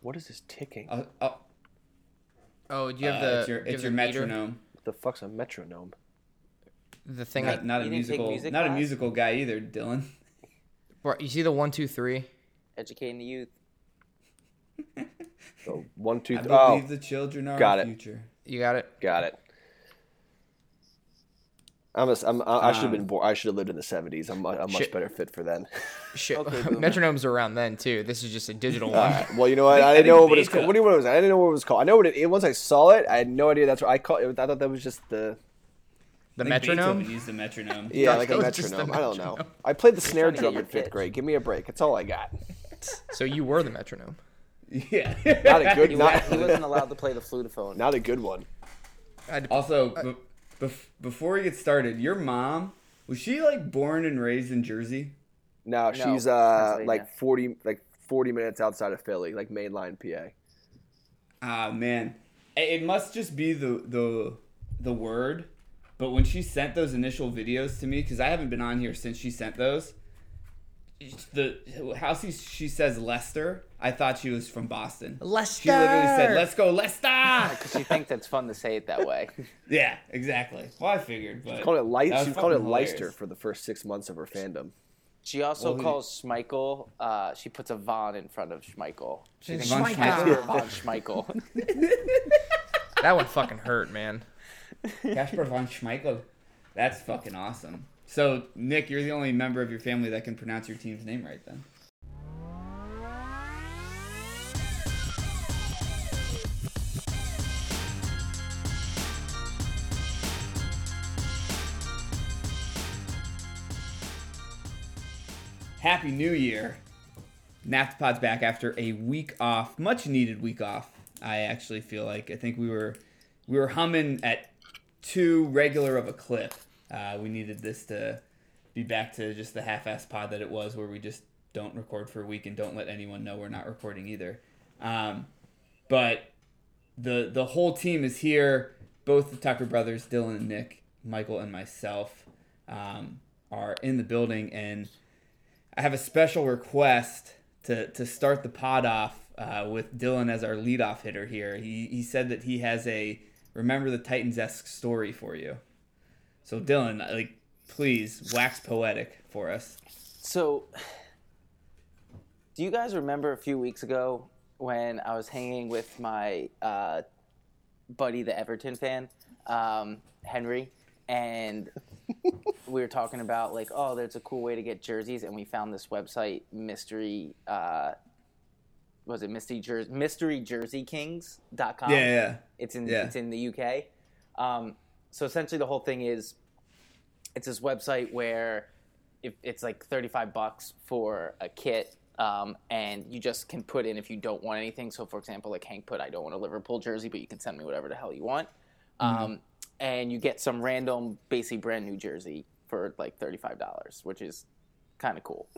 What is this ticking? Uh, oh, Oh, do you have uh, the it's your, you it's your the meter? metronome. What the fuck's a metronome? The thing. Not, I, not a You didn't take musical, music not a musical guy either, Dylan. Bro, you see the one, two, three. Educating the youth. So one, two, I th- believe oh, the children are got our it. future. You got it. got it. I'm a, I'm, I I should have Um, been born. I should have lived in the '70s. I'm, a- a much Shit. better fit for then. Shit. Okay. Metronomes are around then too. This is just a digital All one. right. Well, you know what? I I didn't I know what it's Beta- called. What do you what it was? I didn't know what it was called. I know what it. Once I saw it, I had no idea that's what I called. it. I thought that was just the The I metronome. Beethoven used the metronome. yeah, like a was just the metronome. I don't know. I played the snare trying to get drum in fifth pitch. grade. Give me a break. That's all I got. So you were the metronome. Yeah. Not a good, He, not, he wasn't allowed to play the flutophone. not a good one. I had to- Also, b- bef- before we get started, your mom was she like born and raised in Jersey? No, No, she's uh like forty like forty minutes outside of Philly, like mainline PA. Ah man, it it must just be the the the word. But when she sent those initial videos to me, because I haven't been on here since she sent those, the how she she says Leicester, I thought she was from Boston. Leicester. She literally said, "Let's go Leicester." Because she thinks it's fun to say it that way. yeah, exactly. Well, I figured, but She called it that Leicester. She called it fucking Leicester for the first six months of her fandom. She also Well, calls Schmeichel. Uh, she puts a Von in front of Schmeichel. She thinks Von Schmeichel. Schmeichel. Von Schmeichel. that one fucking hurt, man. Kasper von Schmeichel. That's fucking awesome. So, Nick, you're the only member of your family that can pronounce your team's name right then. Happy New Year. Naftapod's back after a week off, much needed week off. I actually feel like I think we were we were humming at too regular of a clip. Uh, we needed this to be back to just the half-ass pod that it was, where we just don't record for a week and don't let anyone know we're not recording either. Um, but the the whole team is here. Both the Tucker brothers, Dylan and Nick, Michael and myself, um, are in the building, and I have a special request to to start the pod off uh, with Dylan as our leadoff hitter here. He he said that he has a remember the Titans esque story for you. So Dylan, like, please wax poetic for us. So, do you guys remember a few weeks ago when I was hanging with my uh, buddy, the Everton fan, um, Henry, and we were talking about like, oh, there's a cool way to get jerseys, and we found this website, mystery. Uh, was it mystery jersey mysteryjerseykings.com? Yeah, yeah. It's in Yeah. it's in the UK. Um, so essentially, the whole thing is it's this website where if it's like thirty five bucks for a kit, um, and you just can put in if you don't want anything. So, for example, like Hank put, I don't want a Liverpool jersey, but you can send me whatever the hell you want, um, and you get some random, basically brand new jersey for like thirty five dollars, which is kind of cool.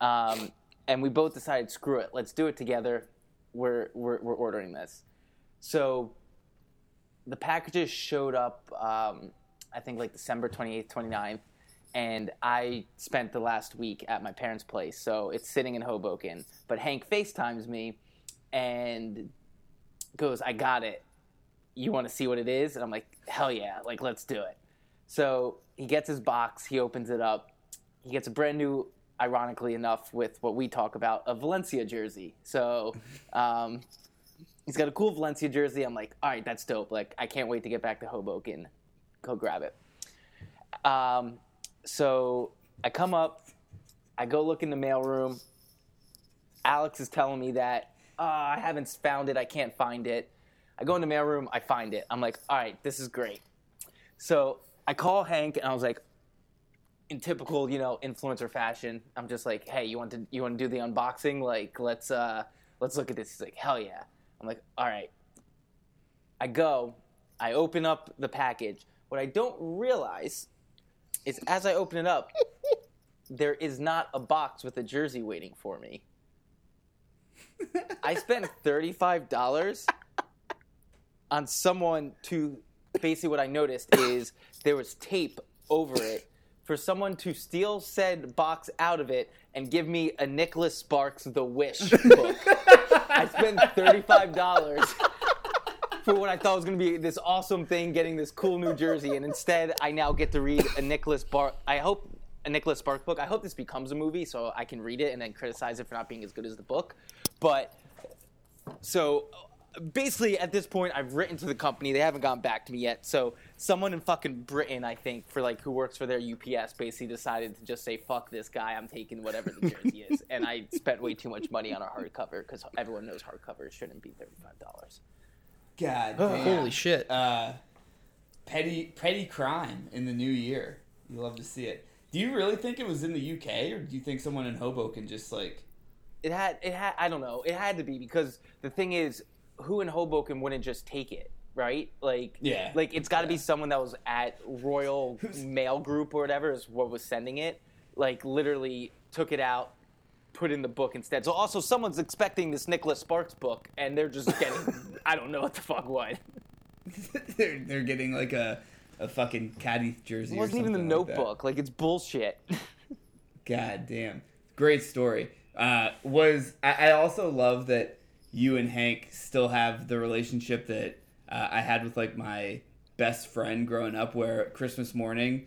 Um, and we both decided, screw it, let's do it together. We're we're, we're ordering this. So the packages showed up, um, I think like December 28th, 29th, and I spent the last week at my parents' place. So it's sitting in Hoboken. But Hank FaceTimes me and goes, I got it. You want to see what it is? And I'm like, hell yeah, like let's do it. So he gets his box, he opens it up, he gets a brand new, ironically enough, with what we talk about, a Valencia jersey. So um, he's got a cool Valencia jersey. I'm like, all right, that's dope. Like, I can't wait to get back to Hoboken. Go grab it. Um, so I come up, I go look in the mailroom. Alex is telling me that uh, I haven't found it. I can't find it. I go into the mailroom. I find it. I'm like, all right, this is great. So I call Hank and I was like, in typical, you know, influencer fashion, I'm just like, hey, you want to you want to do the unboxing? Like, let's uh, let's look at this. He's like, hell yeah. I'm like, all right. I go, I open up the package. What I don't realize is as I open it up, there is not a box with a jersey waiting for me. I spent $35 on someone to basically what I noticed is there was tape over it for someone to steal said box out of it and give me a Nicholas Sparks The Wish book. I spent thirty-five dollars for what I thought was going to be this awesome thing, getting this cool new jersey, and instead I now get to read a Nicholas Bar. I hope a Nicholas Sparks book. I hope this becomes a movie so I can read it and then criticize it for not being as good as the book. But so basically at this point I've written to the company. They haven't gotten back to me yet. So someone in fucking Britain, I think, for like who works for their UPS basically decided to just say fuck this guy. I'm taking whatever the jersey is. And I spent way too much money on a hardcover cuz everyone knows hardcovers shouldn't be $35. God damn. Holy shit. Uh, petty petty crime in the new year. You love to see it. Do you really think it was in the UK, or do you think someone in Hoboken just like? It had it had I don't know. It had to be because the thing is who in Hoboken wouldn't just take it? Right, like Yeah. like it's got to be someone that was at Royal Mail Group or whatever is what was sending it. Like literally took it out, put in the book instead. So also someone's expecting this Nicholas Sparks book, and they're just getting I don't know what the fuck what. they're they're getting like a a fucking caddy jersey. It wasn't even the like that. Notebook. Like it's bullshit. God damn. Great story. Uh, was I, I also love that you and Hank still have the relationship that uh, I had with like my best friend growing up, where Christmas morning,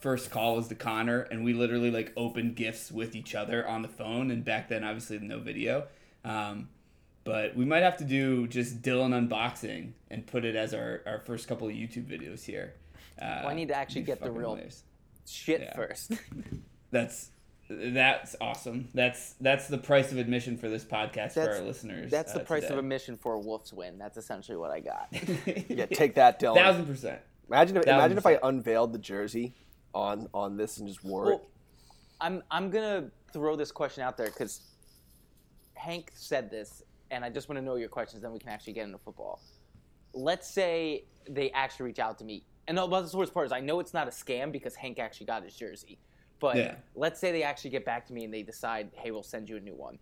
first call was to Connor, and we literally like opened gifts with each other on the phone. And back then, obviously, no video. Um, but we might have to do just Dylan unboxing and put it as our, our first couple of YouTube videos here. Uh, Well, I need to actually get the real- hilarious. Shit Yeah. first. That's that's awesome. That's that's the price of admission for this podcast for our listeners. That's the uh, price of admission for a Wolves win. That's essentially what I got. Yeah, take that, Dylan. Thousand percent. Imagine if, Thousand imagine if I unveiled the jersey on on this and just wore it. I'm I'm gonna throw this question out there because Hank said this, and I just want to know your questions. Then we can actually get into football. Let's say they actually reach out to me, and but the worst part is I know it's not a scam because Hank actually got his jersey. But Yeah. let's say they actually get back to me and they decide, hey, we'll send you a new one.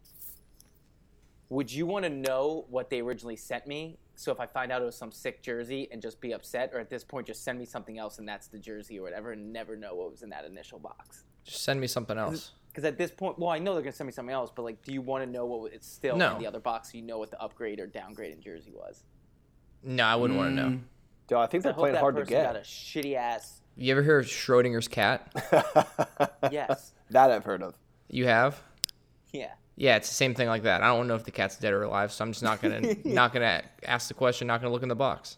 Would you want to know what they originally sent me? So if I find out it was some sick jersey and just be upset, or at this point just send me something else and that's the jersey or whatever, and never know what was in that initial box? Just send me something else. Because at this point, well, I know they're gonna send me something else, but like, do you want to know what it's still No. in the other box? So you know what the upgrade or downgrade in jersey was. No, I wouldn't want to know. Mm, Dude, I think they're hope playing hard to person got a get. shitty ass. You ever hear of Schrodinger's cat? Yes. that I've heard of. You have? yeah. Yeah, it's the same thing like that. I don't know if the cat's dead or alive, so I'm just not gonna not gonna ask the question. Not gonna look in the box.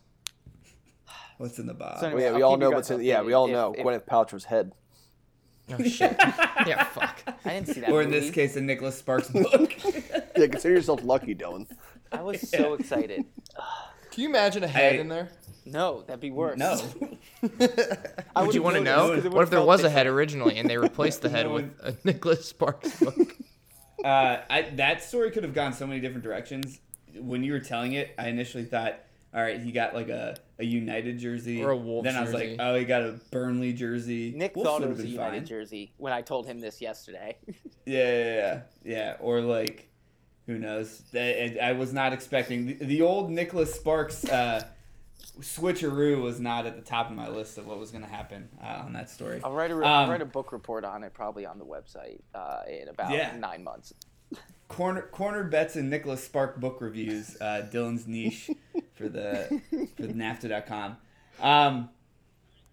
What's in the box? So Well, anyway, yeah, we all know what's in, yeah, we all if- know if- Gwyneth Paltrow's head. Oh shit. yeah, fuck. I didn't see that. or in movie. this case, a Nicholas Sparks book. Yeah, consider yourself lucky, Dylan. I was so excited. Can you imagine a head Hey. in there? No, that'd be worse. no. I Would you want to noticed know? 'cause it What if there felt was a head originally and they replaced the head No with a Nicholas Sparks book? Uh, I, that story could have gone so many different directions. When you were telling it, I initially thought, all right, he got like a, a United jersey. Or a Wolves Then I was jersey. like, oh, he got a Burnley jersey. Nick Wolves thought it would have was a United fine. jersey when I told him this yesterday. Yeah, yeah, yeah, yeah. Or like, who knows? I, I was not expecting the, the old Nicholas Sparks uh, switcheroo was not at the top of my list of what was going to happen uh, on that story. I'll write a Um, I'll write a book report on it probably on the website uh, in about Yeah. nine months. Corner corner bets and Nicholas Spark book reviews. Uh, Dylan's niche for the for the NAFTA.com. Um,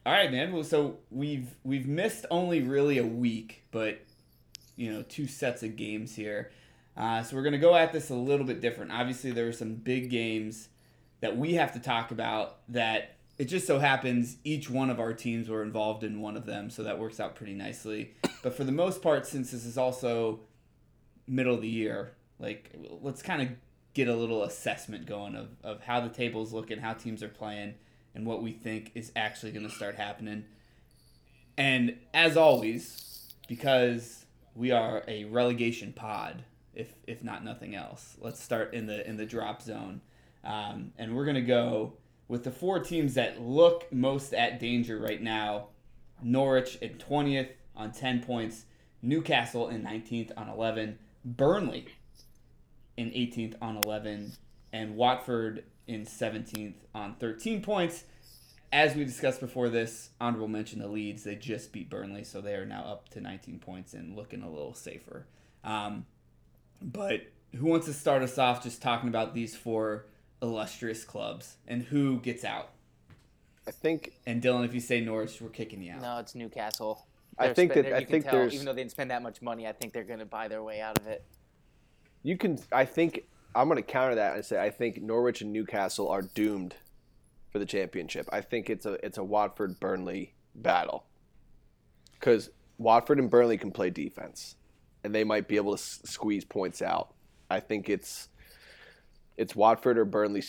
all right, man. Well, so we've we've missed only really a week, but you know, two sets of games here. Uh, so we're gonna go at this a little bit different. Obviously, there were some big games that we have to talk about. That it just so happens each one of our teams were involved in one of them, so that works out pretty nicely. But for the most part, since this is also middle of the year, like let's kind of get a little assessment going of, of how the table's looking, how teams are playing, and what we think is actually going to start happening. And as always, because we are a relegation pod, if if not nothing else, let's start in the in the drop zone, um, and we're gonna go with the four teams that look most at danger right now. Norwich in twentieth on ten points, Newcastle in nineteenth on eleven, Burnley in 18th on 11, and Watford in 17th on 13 points. As we discussed before this, honorable mention the Leeds. They just beat Burnley, so they are now up to 19 points and looking a little safer. Um, but who wants to start us off just talking about these four illustrious clubs and who gets out? I think And Dylan, if you say Norwich, we're kicking you out. No, it's Newcastle. I They're think spe- that- I think tell, there's- even though they didn't spend that much money, I think they're going to buy their way out of it. you can. I think I'm going to counter that and say I think Norwich and Newcastle are doomed for the championship. I think it's a it's a Watford Burnley battle because Watford and Burnley can play defense, and they might be able to s- squeeze points out. I think it's it's Watford or Burnley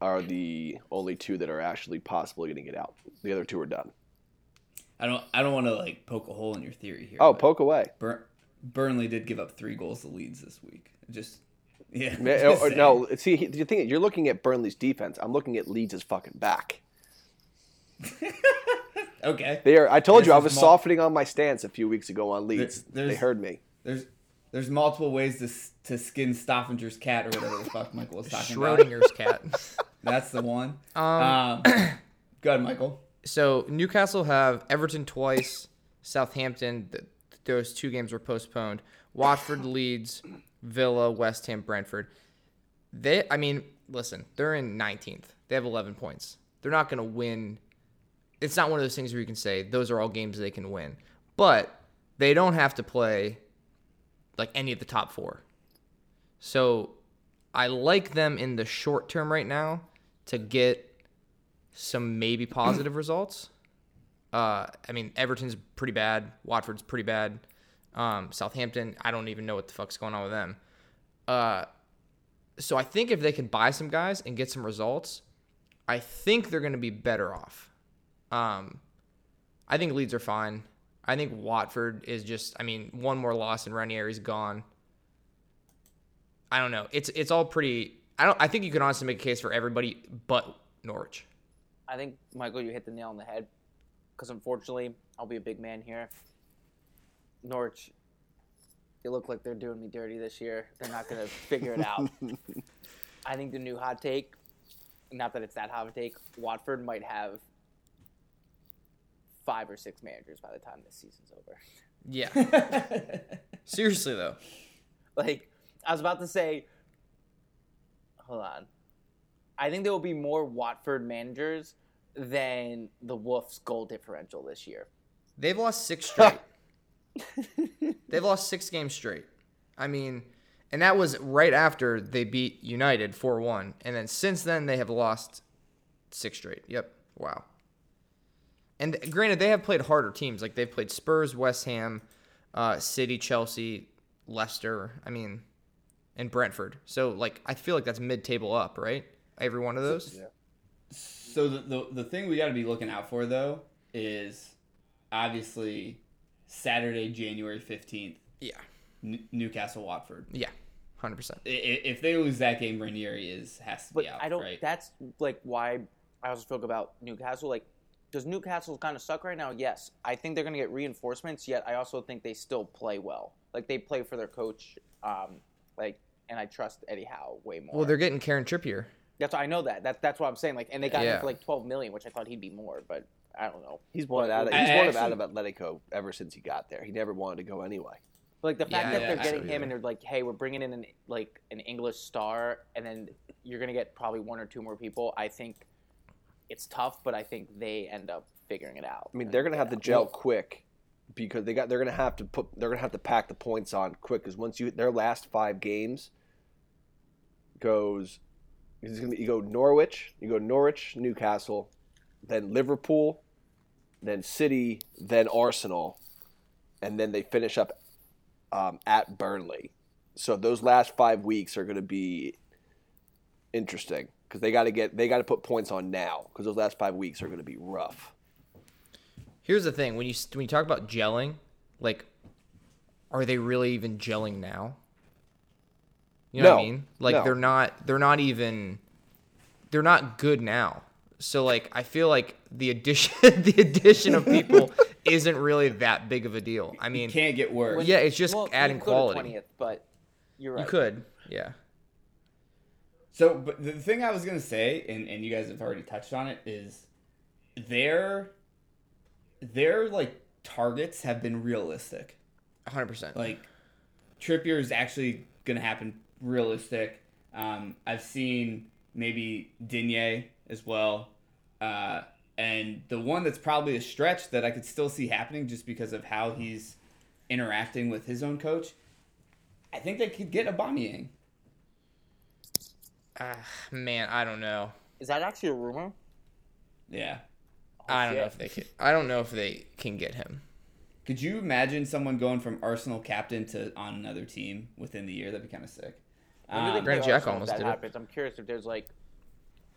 are the only two that are actually possibly going to get out. The other two are done. I don't. I don't want to like poke a hole in your theory here. Oh, poke away. Bur- Burnley did give up three goals to Leeds this week. Just yeah. Oh, Just or- no, see, he- the thing is, you're looking at Burnley's defense. I'm looking at Leeds' fucking back. Okay. They are. I told This you I was mul- softening on my stance a few weeks ago on Leeds. there's- they heard me. There's there's multiple ways to to skin Stoffinger's cat or whatever the fuck Michael was talking about. Schrodinger's cat. That's the one. Um, Um, go ahead, Michael. so Newcastle have Everton twice, Southampton. Th- those two games were postponed. Watford, Leeds, Villa, West Ham, Brentford. They, I mean, listen, they're in 19th. They have 11 points. They're not going to win. It's not one of those things where you can say those are all games they can win, but they don't have to play like any of the top four. So I like them in the short term right now to get some maybe positive results. Uh, I mean, Everton's pretty bad. Watford's pretty bad. Um, Southampton, I don't even know what the fuck's going on with them. Uh, so I think if they can buy some guys and get some results, I think they're going to be better off. Um, I think Leeds are fine. I think Watford is just. I mean, one more loss and Ranieri's gone. I don't know. It's it's all pretty. I don't. I think you can honestly make a case for everybody but Norwich. I think, Michael, you hit the nail on the head. Because unfortunately, I'll be a big man here. Norwich, they look like they're doing me dirty this year. They're not going to figure it out. I think the new hot take, not that it's that hot of a take, Watford might have five or six managers by the time this season's over. Yeah. Seriously though. Like, I was about to say, hold on. I think there will be more Watford managers than the Wolves' goal differential this year. They've lost six straight. They've lost six games straight. I mean, and that was right after they beat United 4 1. And then since then, they have lost six straight. Yep. Wow. And granted, they have played harder teams. Like they've played Spurs, West Ham, uh, City, Chelsea, Leicester. I mean, and Brentford. So, like, I feel like that's mid table up, right? Every one of those? So the, the the thing we got to be looking out for though is obviously Saturday, January fifteenth, Yeah. N- Newcastle Watford. Yeah. 100%. I- i- If they lose that game, Ranieri is has to But be out. I don't. Right? That's like why I also spoke about Newcastle. Like, does Newcastle kind of suck right now? Yes, I think they're going to get reinforcements. Yet I also think they still play well. Like they play for their coach. Um, like, and I trust Eddie Howe way more. Well, they're getting Kieran Trippier. that's I know that. That that's what I'm saying. Like, and they got him for like 12 million, which I thought he'd be more, but I don't know. He's wanted out. Of, he's I wanted actually- out of Atletico ever since he got there. He never wanted to go anyway. But, like the fact Yeah, that yeah, they're getting see him what and they're like, hey, we're bringing in an like an English star, and then you're gonna get probably one or two more people. I think it's tough, but I think they end up figuring it out. I mean, they're gonna have to out. gel quick because they got. They're gonna have to put. They're gonna have to pack the points on quick because once you their last five games goes, it's gonna be you go Norwich, you go Norwich, Newcastle, then Liverpool, then City, then Arsenal, and then they finish up um, at Burnley. So those last five weeks are going to be interesting because they got to get they got to put points on now because those last five weeks are going to be rough. Here's the thing: when you when you talk about gelling, like, are they really even gelling now? You know what I mean? Like no. they're not. They're not even. They're not good now. So like, I feel like the addition the addition of people isn't really that big of a deal. I mean, Can't get worse. yeah, it's just Well, you adding could quality. 20th, but you're right. You could, yeah. So, but the thing I was gonna say, and, and you guys have already touched on it, is their their like targets have been realistic. 100. percent Like Trippier is actually gonna happen realistic. Um, I've seen maybe Digne as well. Uh, and the one that's probably a stretch that I could still see happening just because of how he's interacting with his own coach. I think they could get Aubameyang. Ah, man, I don't know. Is that actually a rumor? Yeah. I don't know if they can. I don't know if they can get him. Could you imagine someone going from Arsenal captain to on another team within the year? That'd be kind of sick. When do they Um, Granit play Xhaka Arsenal if almost that did it. I'm curious if there's like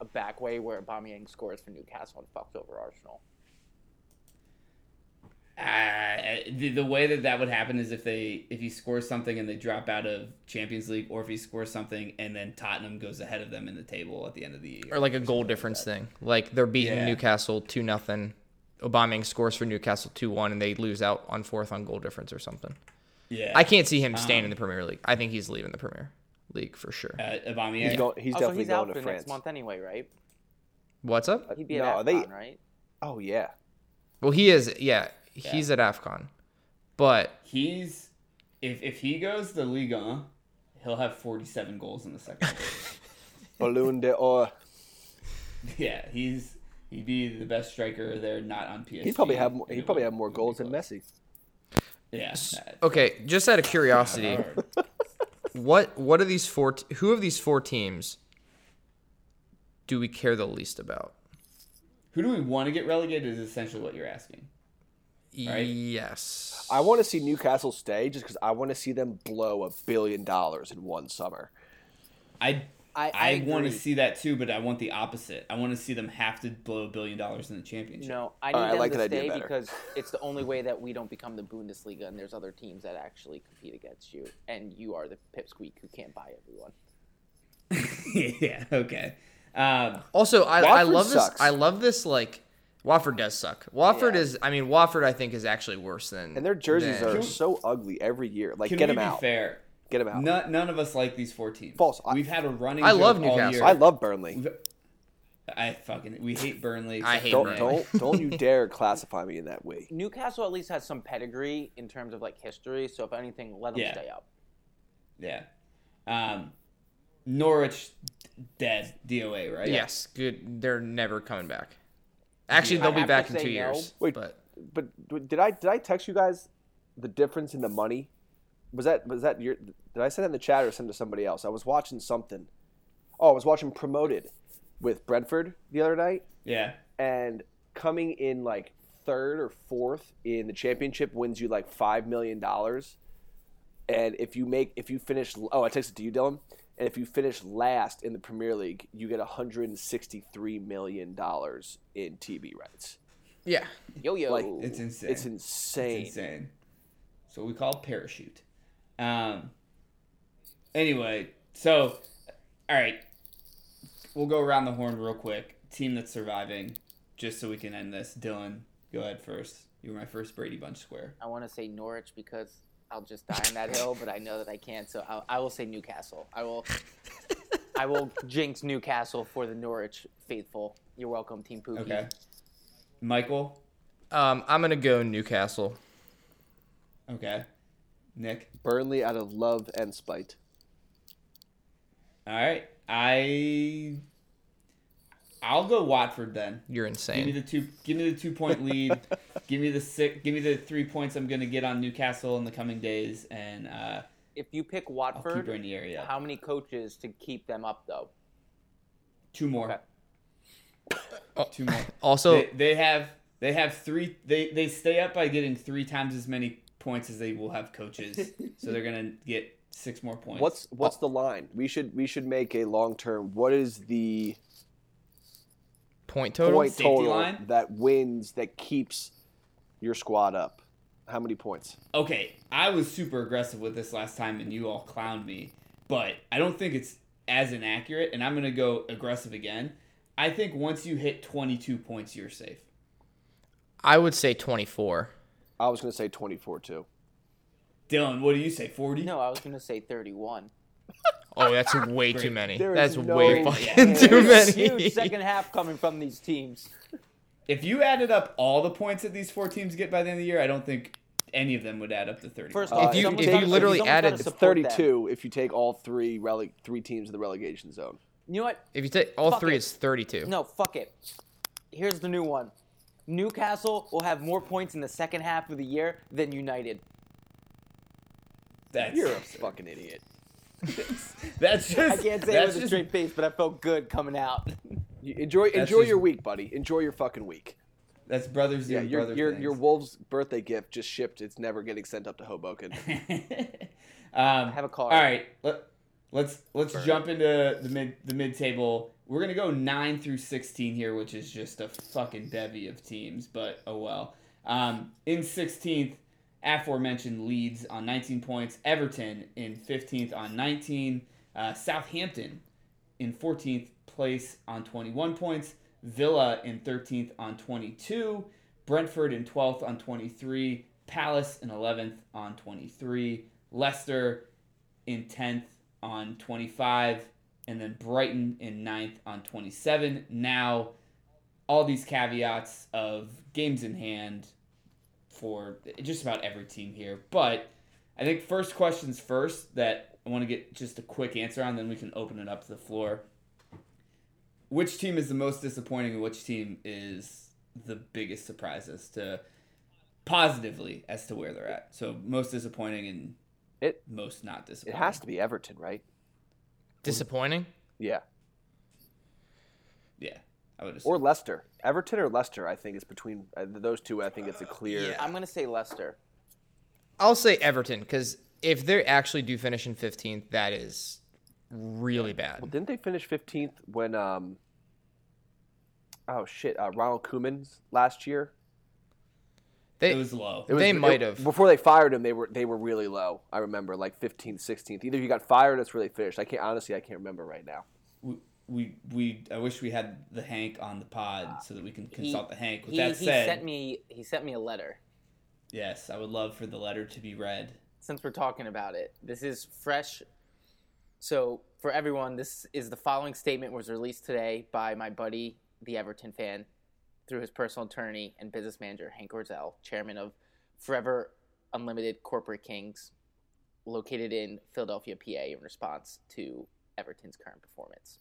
a back way where Aubameyang scores for Newcastle and fucks over Arsenal. Uh, the, the way that that would happen is if they if he scores something and they drop out of Champions League, or if he scores something and then Tottenham goes ahead of them in the table at the end of the year, Or like a goal difference thing. Like they're beating Yeah. Newcastle two nothing. Aubameyang scores for Newcastle two one, and they lose out on fourth on goal difference or something. Yeah, I can't see him staying Um, in the Premier League. I think he's leaving the Premier League for sure. Uh, Aubameyang. He's going. He's also, definitely he's going out to for France. next month anyway, right? What's up? He'd be at No, AFCON, they- right? Oh yeah. Well, he is. Yeah, he's at Afcon, but He's if if he goes to Ligue 1, he'll have 47 goals in the second. Ballon d'Or. yeah, he's he'd be the best striker there, not on PSG. He'd probably have. More, he'd probably have more goals than close. Messi. Yeah. okay. Just out of curiosity, what what are these four? Who of these four teams do we care the least about? Who do we want to get relegated? Is essentially what you're asking. Right. Yes. I want to see Newcastle stay just because I want to see them blow a billion dollars in one summer. I I, I, I want to see that too, but I want the opposite. I want to see them have to blow a billion dollars in the championship. No, I need All right, I them like to that idea stay better. because it's the only way that we don't become the Bundesliga and there's other teams that actually compete against you, and you are the pipsqueak who can't buy everyone. yeah. Okay. Um, Also, I, I love sucks. this. I love this. Like, Watford does suck. Watford Yeah. is. I mean, Watford. I think is actually worse than. And their jerseys than- are so ugly every year. Like, can get we them be out. fair? Get them out. None, none of us like these four teams. False. I- We've had a running. I joke love all Newcastle. year. I love Burnley. I fucking we hate Burnley. I hate Don't Burnley. don't don't you dare classify me in that way. Newcastle at least has some pedigree in terms of like history, so if anything, let them Yeah. stay up. Yeah. Um, Norwich dead DOA right? Yes, good. They're never coming back. Actually, I they'll be back in two no. years. Wait. but But but did I did I text you guys the difference in the money? Was that was that your? Did I send it in the chat or send it to somebody else? I was watching something. Oh, I was watching Promoted with Brentford the other night, Yeah. and coming in like third or fourth in the championship wins you like five million dollars. And if you make if you finish oh I texted to you Dylan, and if you finish last in the Premier League, you get 163 million dollars in TV rights. yeah, Yo yo, Like, It's insane. It's insane. It's insane. So we call parachute. Um. Anyway, so all right, we'll go around the horn real quick. Team that's surviving, just so we can end this. Dylan, go ahead first. You were my first Brady Bunch square. I want to say Norwich because I'll just die on that hill, but I know that I can't, so I'll, I will say Newcastle. I will, I will jinx Newcastle for the Norwich faithful. You're welcome, Team Pookie. Okay. Michael. um, I'm gonna go Newcastle. Okay. Nick. Burnley out of love and spite. All right. I. I'll go Watford then. You're insane. Give me insane. the two. Give me the two point lead. give me the six. Give me the three points I'm gonna get on Newcastle in the coming days, and uh, If you pick I'll keep Watford, Ranieri how many coaches to keep them up though? Two more. Okay. Two more. Also, they, they have they have three. They they stay up by getting three times as many points as they will have coaches. so they're gonna get six more points. What's what's the line? We should we should make a long term. What is the point total. point total line? that wins that keeps your squad up? How many points? okay? I was super aggressive with this last time, and you all clowned me. But I don't think it's as inaccurate, and I'm gonna go aggressive again. I think once you hit 22 points, you're safe. I would say 24. I was going to say 24 too. Dylan, what do you say? 40? No, I was gonna say 31. Oh, that's way too many. There That's no way way. fucking Yeah. too Huge many. second half coming from these teams. If you added up all the points that these four teams get by the end of the year, I don't think any of them would add up to 30. First Uh, off, if you- if you gotta- literally someone's gotta added- It's support them. 32 if you take all three rele- three teams in the relegation zone. You know what? If you take all Fuck three, it. it's 32. No, fuck it. Here's the new one. Newcastle will have more points in the second half of the year than United. that's You're a fucking idiot. that's just I can't say it that's with a straight face, but I felt good coming out. Enjoy enjoy just- your week, buddy. Enjoy your fucking week. That's brothers Yeah, your brother your things. your Wolves birthday gift just shipped. It's never getting sent up to Hoboken. um, have a card. All right, let, let's let's Burn. jump into the mid the mid table. We're gonna go nine through sixteen here, which is just a fucking bevy of teams. But oh well. Um, in sixteenth, aforementioned Leeds on nineteen points. Everton in fifteenth on nineteen. Uh, Southampton in fourteenth place on twenty one points. Villa in thirteenth on twenty two. Brentford in twelfth on twenty three. Palace in eleventh on twenty three. Leicester in 10th on 25, and then Brighton in 9th on 27. Now, all these caveats of games in hand for just about every team here. But I think first questions first that I want to get just a quick answer on, then we can open it up to the floor. Which team is the most disappointing and which team is the biggest surprise as to positively as to where they're at? So most disappointing and It most not disappointing. it has to be Everton, right? Disappointing. Yeah, Yeah, I would assume. or Leicester. Everton or Leicester, I think is between uh, those two. I think it's a clear. Yeah. I'm gonna say Leicester. I'll say Everton because if they actually do finish in 15th, that is really bad. Well, didn't they finish 15th when um? Oh shit! Uh, Ronald Koeman's last year. They it was low. It was, They might have. before they fired him. They were they were really low. I remember like 15th, 16th. Either he got fired or it's really finished. I can't honestly. I can't remember right now. We, we I wish we had the Hank on the pod uh, so that we can consult the Hank. With he, that he said, sent me he sent me a letter. yes, I would love for the letter to be read. Since we're talking about it, this is fresh. So for everyone, this is the following statement was released today by my buddy, the Everton fan, through his personal attorney and business manager Hank Orzel, chairman of Forever Unlimited Corporate Kings, located in Philadelphia, PA, in response to Everton's current performance.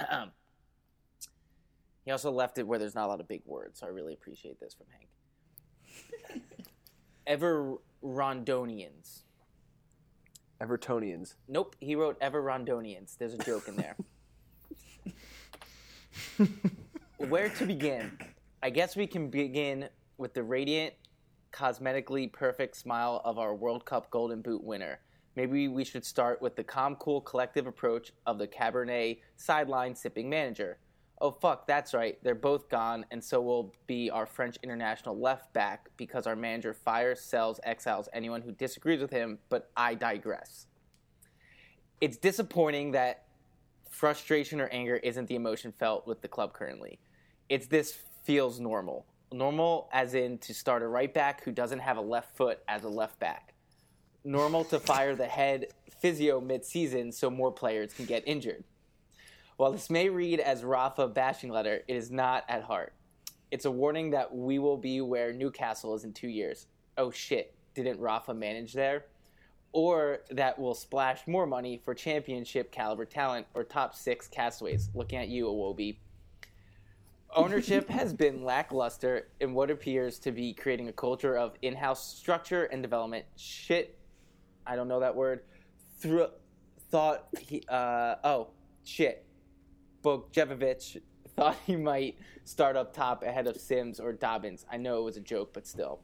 Um, he also left it where there's not a lot of big words, so I really appreciate this from Hank. Ever Rondonians. Evertonians. Nope, he wrote Ever Rondonians. There's a joke in there. Where to begin? I guess we can begin with the radiant, cosmetically perfect smile of our World Cup Golden Boot winner. Maybe we should start with the calm, cool, collective approach of the Cabernet sideline sipping manager. Oh fuck, that's right. They're both gone, and so will be our French international left back because our manager fires, sells, exiles anyone who disagrees with him. But I digress. It's disappointing that frustration or anger isn't the emotion felt with the club currently. It's this feels normal. Normal as in to start a right back who doesn't have a left foot as a left back. Normal to fire the head physio mid-season so more players can get injured. While this may read as Rafa bashing letter, it is not at heart. It's a warning that we will be where Newcastle is in two years. Oh shit, didn't Rafa manage there? Or that will splash more money for championship caliber talent or top six castaways. Looking at you, Iwobi. Ownership has been lackluster in what appears to be creating a culture of in house structure and development. Shit, I don't know that word. Thought he, uh, oh, shit. Begovic thought he might start up top ahead of Simms or Dobbins. I know it was a joke, but still.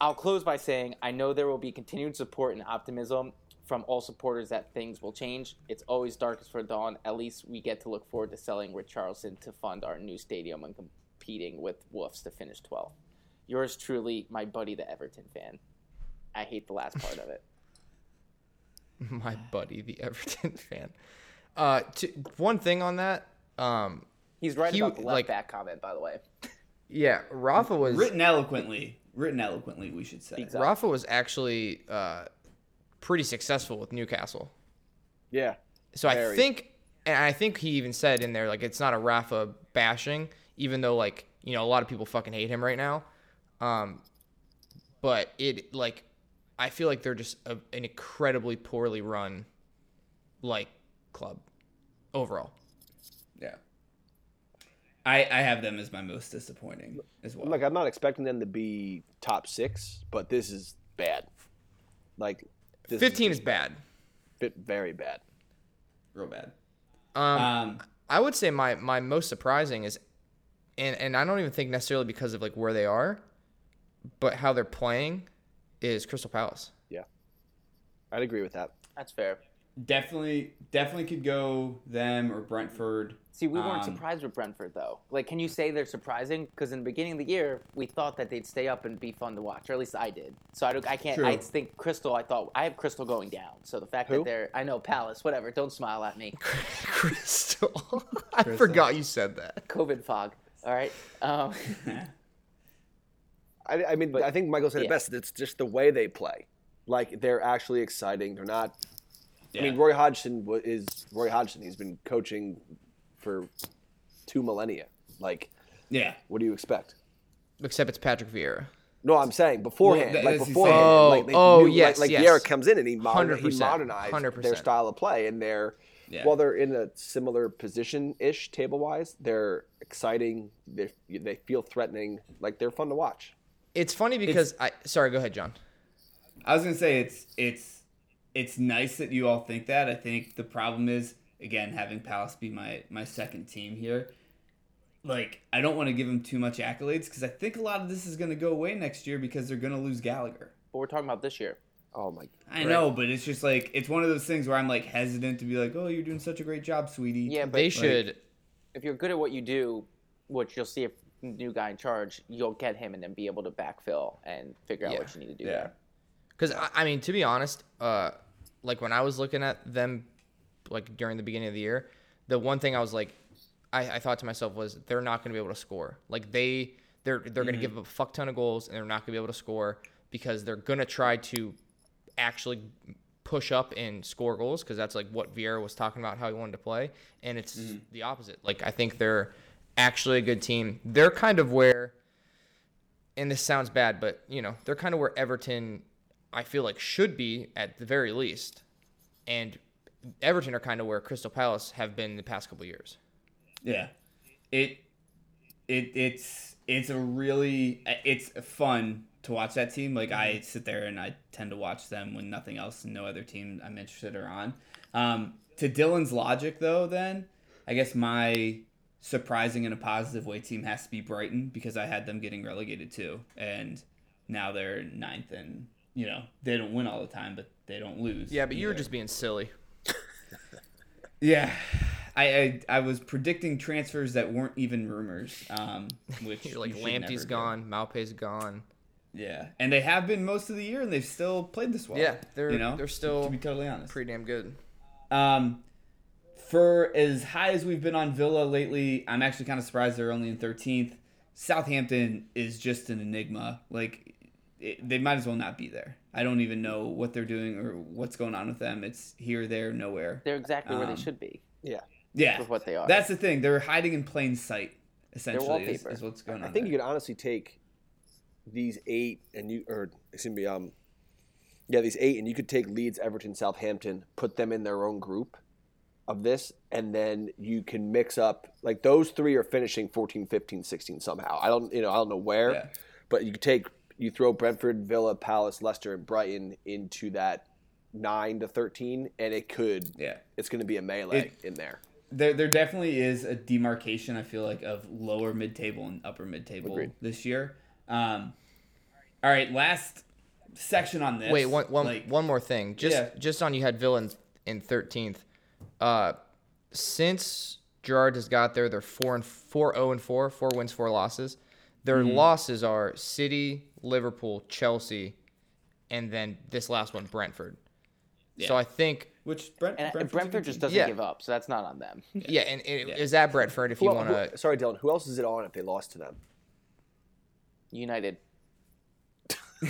I'll close by saying I know there will be continued support and optimism from all supporters that things will change. It's always darkest for dawn. At least we get to look forward to selling Richarlison to fund our new stadium and competing with Wolves to finish 12th. Yours truly, my buddy, the Everton fan. I hate the last part of it. My buddy, the Everton fan. Uh, to, one thing on that. Um, He's right He- about the left like- back comment, by the way. yeah, Rafa was Written eloquently. Written eloquently, we should say. Exactly. Rafa was actually uh, pretty successful with Newcastle. Yeah. So I think, and I think he even said in there like it's not a Rafa bashing, even though like you know a lot of people fucking hate him right now. Um, but it like I feel like they're just a, an incredibly poorly run like club overall. Yeah. I I have them as my most disappointing as well. Like I'm not expecting them to be top six, but this is bad. Like this 15 is bad. bit very bad. Real bad. Um, Um, I would say my my most surprising is, and and I don't even think necessarily because of like where they are, but how they're playing, is Crystal Palace. Yeah, I'd agree with that. That's fair. definitely definitely could go them or Brentford. See, we weren't Um, surprised with Brentford though. Like, can you say they're surprising? Because in the beginning of the year, we thought that they'd stay up and be fun to watch, or at least I did. So I, don't, I can't. True. I think Crystal. I thought I have Crystal going down. So the fact Who? that they're, I know Palace, whatever. Don't smile at me. Crystal. I Crystal. forgot you said that. COVID fog. All right. Um, I, I mean, I think Michael said it best. It's just the way they play. Like they're actually exciting. They're not. I mean, Roy Hodgson is Roy Hodgson. He's been coaching for two millennia. Like, Yeah. what do you expect? Except it's Patrick Vieira. No, I'm saying beforehand. Well, like beforehand. insane. Oh, like they Oh, oh, knew- yes, Like, like yes. Vieira comes in and he, moder- he 100%, modernized 100%. their style of play, and they're Yeah. while they're in a similar position ish table wise, they're exciting. They they feel threatening. Like they're fun to watch. It's funny because I. Sorry, go ahead, John. I was gonna say it's it's it's nice that you all think that. I think the problem is again having Palace be my my second team here. Like I don't want to give them too much accolades because I think a lot of this is gonna go away next year because they're gonna lose Gallagher. but we're talking about this year. Oh my! I know, but it's just like it's one of those things where I'm like hesitant to be like, "Oh, you're doing such a great job, sweetie." Yeah, but They should. if you're good at what you do, which you'll see if new guy in charge, you'll get him and then be able to backfill and figure out Yeah. what you need to do Yeah. there. Because I, mean, to be honest, uh, like when I was looking at them, like during the beginning of the year, the one thing I was like, I, I thought to myself was they're not going to be able to score. Like they, they're they're going to give up a fuck ton of goals and they're not going to be able to score because they're going to try to actually push up and score goals because that's like what Vieira was talking about how he wanted to play, and it's the opposite. Like I think they're actually a good team. They're kind of where and this sounds bad, but you know, they're kind of where Everton I feel like should be at the very least. And Everton are kind of where Crystal Palace have been the past couple years. Yeah, it it it's it's a really it's fun to watch that team. Like I sit there and I tend to watch them when nothing else, no other team I'm interested are on. Um, to Dylan's logic, though, then I guess my surprising in a positive way team has to be Brighton because I had them getting relegated too, and now they're ninth, and you know they don't win all the time, but they don't lose. Yeah, but you were either. just being silly. Yeah, I, I I was predicting transfers that weren't even rumors. Um, which You're like you Lamptey's gone, Maupay's gone. Yeah, and they have been most of the year, and they've still played this well. Yeah, they're- you know they're still to be totally honest. Pretty damn good. Um, for as high as we've been on Villa lately, I'm actually kind of surprised they're only in 13th. Southampton is just an enigma. Like it, they might as well not be there. I don't even know what they're doing or what's going on with them. It's here, there, nowhere. They're exactly where Um, they should be. Yeah, Yeah, with what they are. That's the thing. They're hiding in plain sight. Essentially, is, wallpaper. is what's going on. I think there. you could honestly take these eight and you or excuse me, um, yeah, these eight and you could take Leeds, Everton, Southampton, put them in their own group of this, and then you can mix up like those three are finishing 14, 15, 16 somehow. I don't, you know, I don't know where, Yeah. but you take you throw Brentford, Villa, Palace, Leicester, and Brighton into that nine to thirteen, and it could, Yeah. it's going to be a melee It- in there. there there definitely is a demarcation I feel like of lower mid table and upper mid table Agreed. this year. Um, all right, last section on this. Wait, one, one, like, one more thing. Just Yeah. just on you had Villa in, in 13th. Uh, since Gerrard has got there, they're four and four, zero and four, four wins, four losses. Their Mm-hmm. losses are City, Liverpool, Chelsea, and then this last one, Brentford. So I think, which Brent, And Brentford's Brentford just doesn't Yeah. give up, so that's not on them. yeah, and it Yeah. is that Brentford if you want to. sorry, Dylan. Who else is it on if they lost to them? United.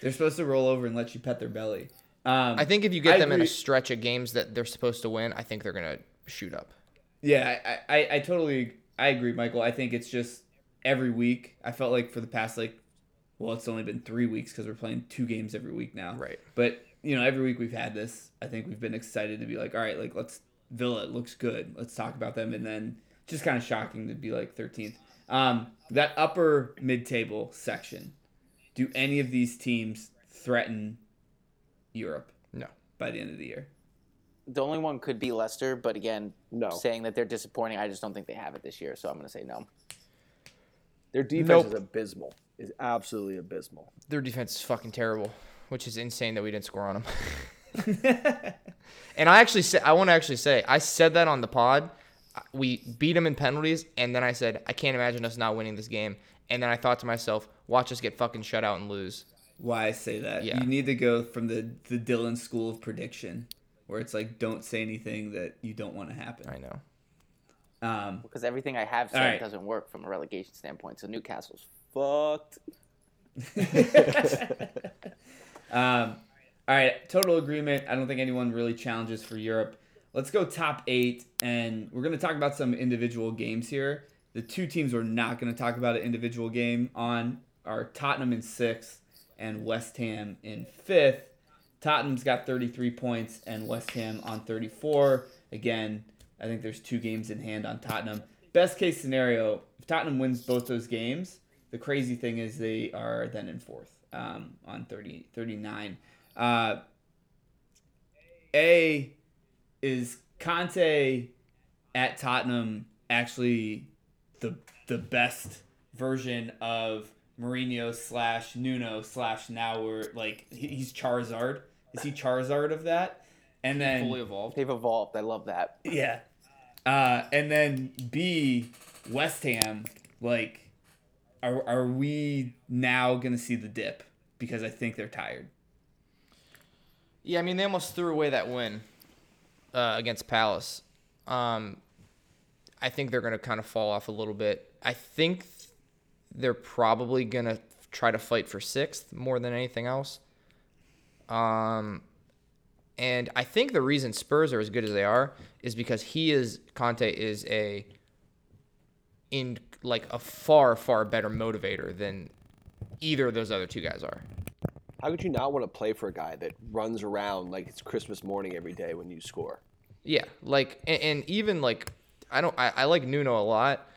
They're supposed to roll over and let you pet their belly. Um, I think if you get I them in a stretch of games that they're supposed to win, I think they're gonna shoot up. Yeah, I, I, I totally I agree, Michael. I think it's just every week. I felt like for the past like, well, it's only been three weeks because we're playing two games every week now. Right. But you know, every week we've had this. I think we've been excited to be like, all right, like let's Villa looks good. Let's talk about them, and then just kind of shocking to be like 13th. Um, that upper mid-table section. Do any of these teams threaten Europe No. by the end of the year? The only one could be Leicester, but again, No. saying that they're disappointing, I just don't think they have it this year. So I'm going to say no. Their defense Nope. is abysmal. Is absolutely abysmal. Their defense is fucking terrible, which is insane that we didn't score on them. and I actually said, I want to actually say, I said that on the pod. We beat them in penalties, and then I said, I can't imagine us not winning this game. And then I thought to myself, watch us get fucking shut out and lose. Why I say that? Yeah. You need to go from the the Dylan school of prediction, where it's like don't say anything that you don't want to happen. I know. Um, Because everything I have said All right. doesn't work from a relegation standpoint. So Newcastle's fucked. Um, all right, total agreement. I don't think anyone really challenges for Europe. Let's go top eight, and we're going to talk about some individual games here. The two teams we're not going to talk about an individual game on are Tottenham in sixth and West Ham in fifth. Tottenham's got 33 points and West Ham on 34. Again, I think there's two games in hand on Tottenham. Best case scenario, if Tottenham wins both those games, the crazy thing is they are then in fourth um, on 30, 39. Uh, a is Conte at Tottenham actually the the best version of Mourinho slash Nuno slash now we're like he's Charizard. Is he Charizard of that? And then Fully evolved. They've evolved. I love that. yeah. Uh, and then B, West Ham, like, are, are we now going to see the dip? Because I think they're tired. Yeah, I mean they almost threw away that win uh, against Palace. Um, I think they're going to kind of fall off a little bit. I think they're probably going to try to fight for sixth more than anything else. Um, and I think the reason Spurs are as good as they are is because he is Conte is a in like a far far better motivator than either of those other two guys are. How could you not want to play for a guy that runs around like it's Christmas morning every day when you score? Yeah, like and, and even like I don't I, I like Nuno a lot,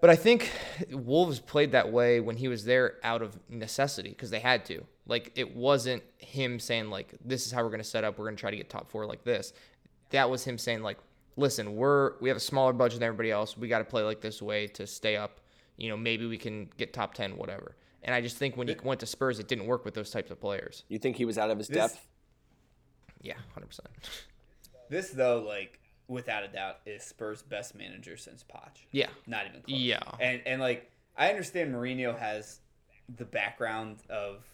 but I think Wolves played that way when he was there out of necessity because they had to. Like it wasn't him saying like this is how we're gonna set up. We're gonna try to get top four like this. That was him saying like, listen, we're we have a smaller budget than everybody else. We got to play like this way to stay up. You know, maybe we can get top ten, whatever. And I just think when he went to Spurs, it didn't work with those types of players. You think he was out of his This- depth? Yeah, hundred percent. This, though, like, without a doubt, is Spurs' best manager since Poch. Yeah, Not even close. Yeah. And, and like, I understand Mourinho has the background of,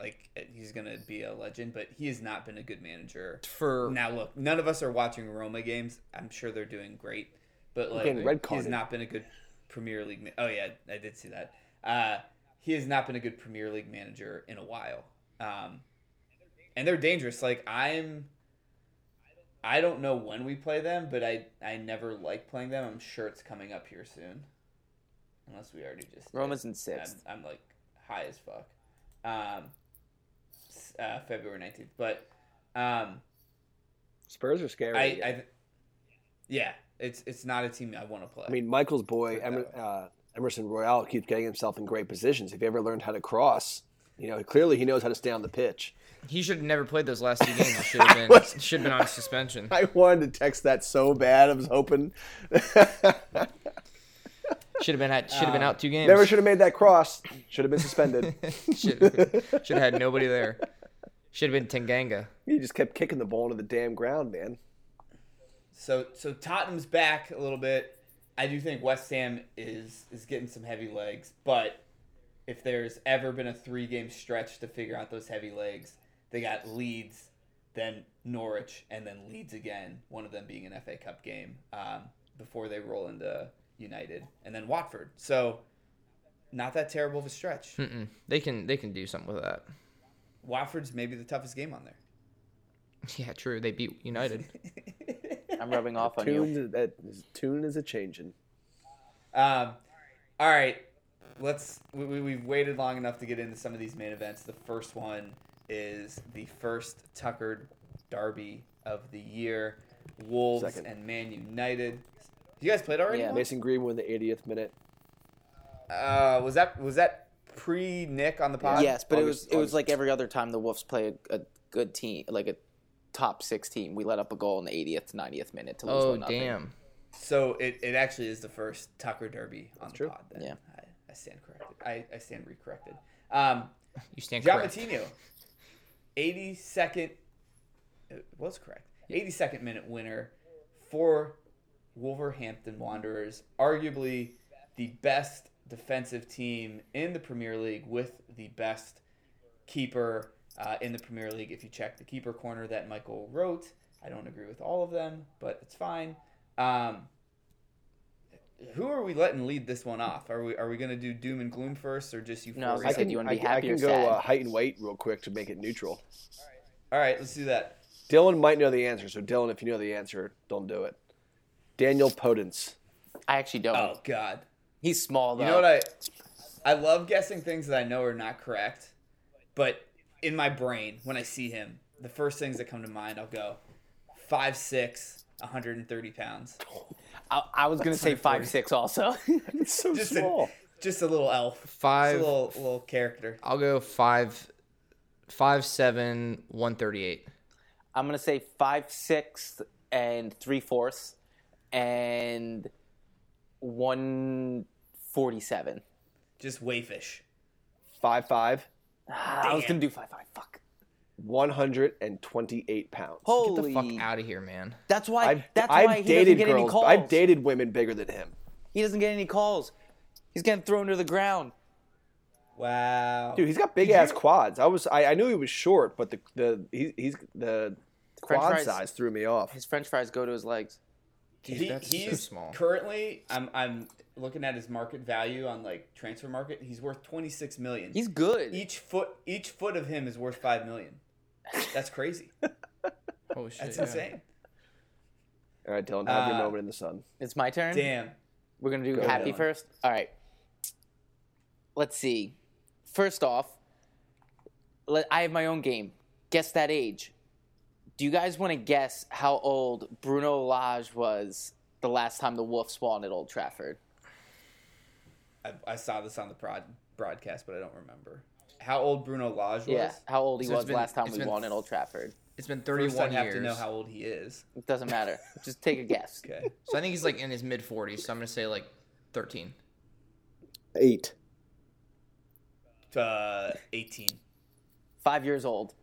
like, he's going to be a legend, but he has not been a good manager. for Now, look, none of us are watching Roma games. I'm sure they're doing great, but like getting red he's not been a good Premier League. Ma- oh yeah, I did see that. Uh, he has not been a good Premier League manager in a while, um, and they're dangerous. Like I'm, I don't know when we play them, but I I never like playing them. I'm sure it's coming up here soon, unless we already just. Roma's in I'm, sixth. I'm like high as fuck. Um, uh, February nineteenth, but um. Spurs are scary. I. I, th- yeah, it's it's not a team I want to play. I mean, Michael's boy, Emer, uh, Emerson Royal, keeps getting himself in great positions. If he ever learned how to cross, you know, clearly he knows how to stay on the pitch. He should have never played those last two games. He should have been should have been on suspension. I wanted to text that so bad. I was hoping. Should have been at should have been uh, out two games. Never should have made that cross. Should have been suspended. should should have had nobody there. Should have been Tanganga. he just kept kicking the ball into the damn ground, man. so so Tottenham's back a little bit. I do think West Ham is is getting some heavy legs, but if there's ever been a three game stretch to figure out those heavy legs, they got Leeds, then Norwich, and then Leeds again. One of them being an FA Cup game um, before they roll into United, and then Watford. So not that terrible of a stretch. Mm-mm. They can they can do something with that. Watford's maybe the toughest game on there. Yeah, true. They beat United. I'm rubbing off on you. Tune that tune is a changing. Um, all right, let's we, we, we've waited long enough to get into some of these main events. The first one is the first Tuckered Derby of the year. Wolves Second. and Man United. You guys played already? Yeah. Mason Greenwood the 80th minute. Uh, was that was that pre Nick on the pod? yes, but it August- was it was August. like every other time the Wolves play a, a good team, like a top six team. We let up a goal in the 80th, 90th minute to lose Oh one nothing. damn! So it, it actually is the first Tucker Derby on the true. pod. Then. Yeah. I, I stand corrected. I, I stand recorrected. Um, You stand John correct. Moutinho, 82nd, it was correct. 82nd minute winner for Wolverhampton Wanderers, arguably the best defensive team in the Premier League with the best keeper uh, in the Premier League. If you check the keeper corner that Michael wrote, I don't agree with all of them, but it's fine. Um, who are we letting lead this one off? Are we are we gonna do doom and gloom first, or just you? No, I was gonna say, can, do you wanna I, be can- happy I or can go sad? uh, height and weight real quick to make it neutral. All right, let's do that. Dylan might know the answer, so Dylan, if you know the answer, don't do it. Daniel Podence. I actually don't. Oh God. He's small though. You know what I I love guessing things that I know are not correct, but in my brain when I see him, the first things that come to mind, I'll go five six, 130 pounds. I, I was gonna say five six also. It's so Just small. a just a little elf. Just Five. a little little character. I'll go five, five seven, one thirty eight. I'm gonna say five six and three fourths, and one forty seven. Just wayfish. Five five, ah, I was gonna do five five. Fuck. 128 pounds. Get Holy. the fuck out of here, man. That's why. I've, that's I've why he dated doesn't get any calls. I've dated women bigger than him. He doesn't get any calls. He's getting thrown to the ground. Wow. Dude, he's got big ass quads. I was I, I knew he was short, but the the he, he's the French quad fries- size threw me off. His French fries go to his legs. Dude, he, that's so he's small. currently I'm I'm looking at his market value on like transfer market. He's worth 26 million. He's good. each foot each foot of him is worth 5 million. That's crazy. Oh shit! That's yeah. insane. All right, Dylan, have your Uh, moment in the sun. It's my turn. Damn. We're gonna do Go, happy Dylan. first. All right. Let's see. First off, let, I have my own game. Guess that age. Do you guys want to guess how old Bruno Lage was the last time the Wolves won at Old Trafford? I, I saw this on the prod, broadcast, but I don't remember. How old Bruno Lage was? Yeah, how old he So was been- last time we been- won at Old Trafford. It's been First, thirty-one I'd have to know how old he is. It doesn't matter. Just take a guess. Okay. So I think he's like in his mid forties. So I'm gonna say like thirteen. Eight. Uh, 18. Five years old.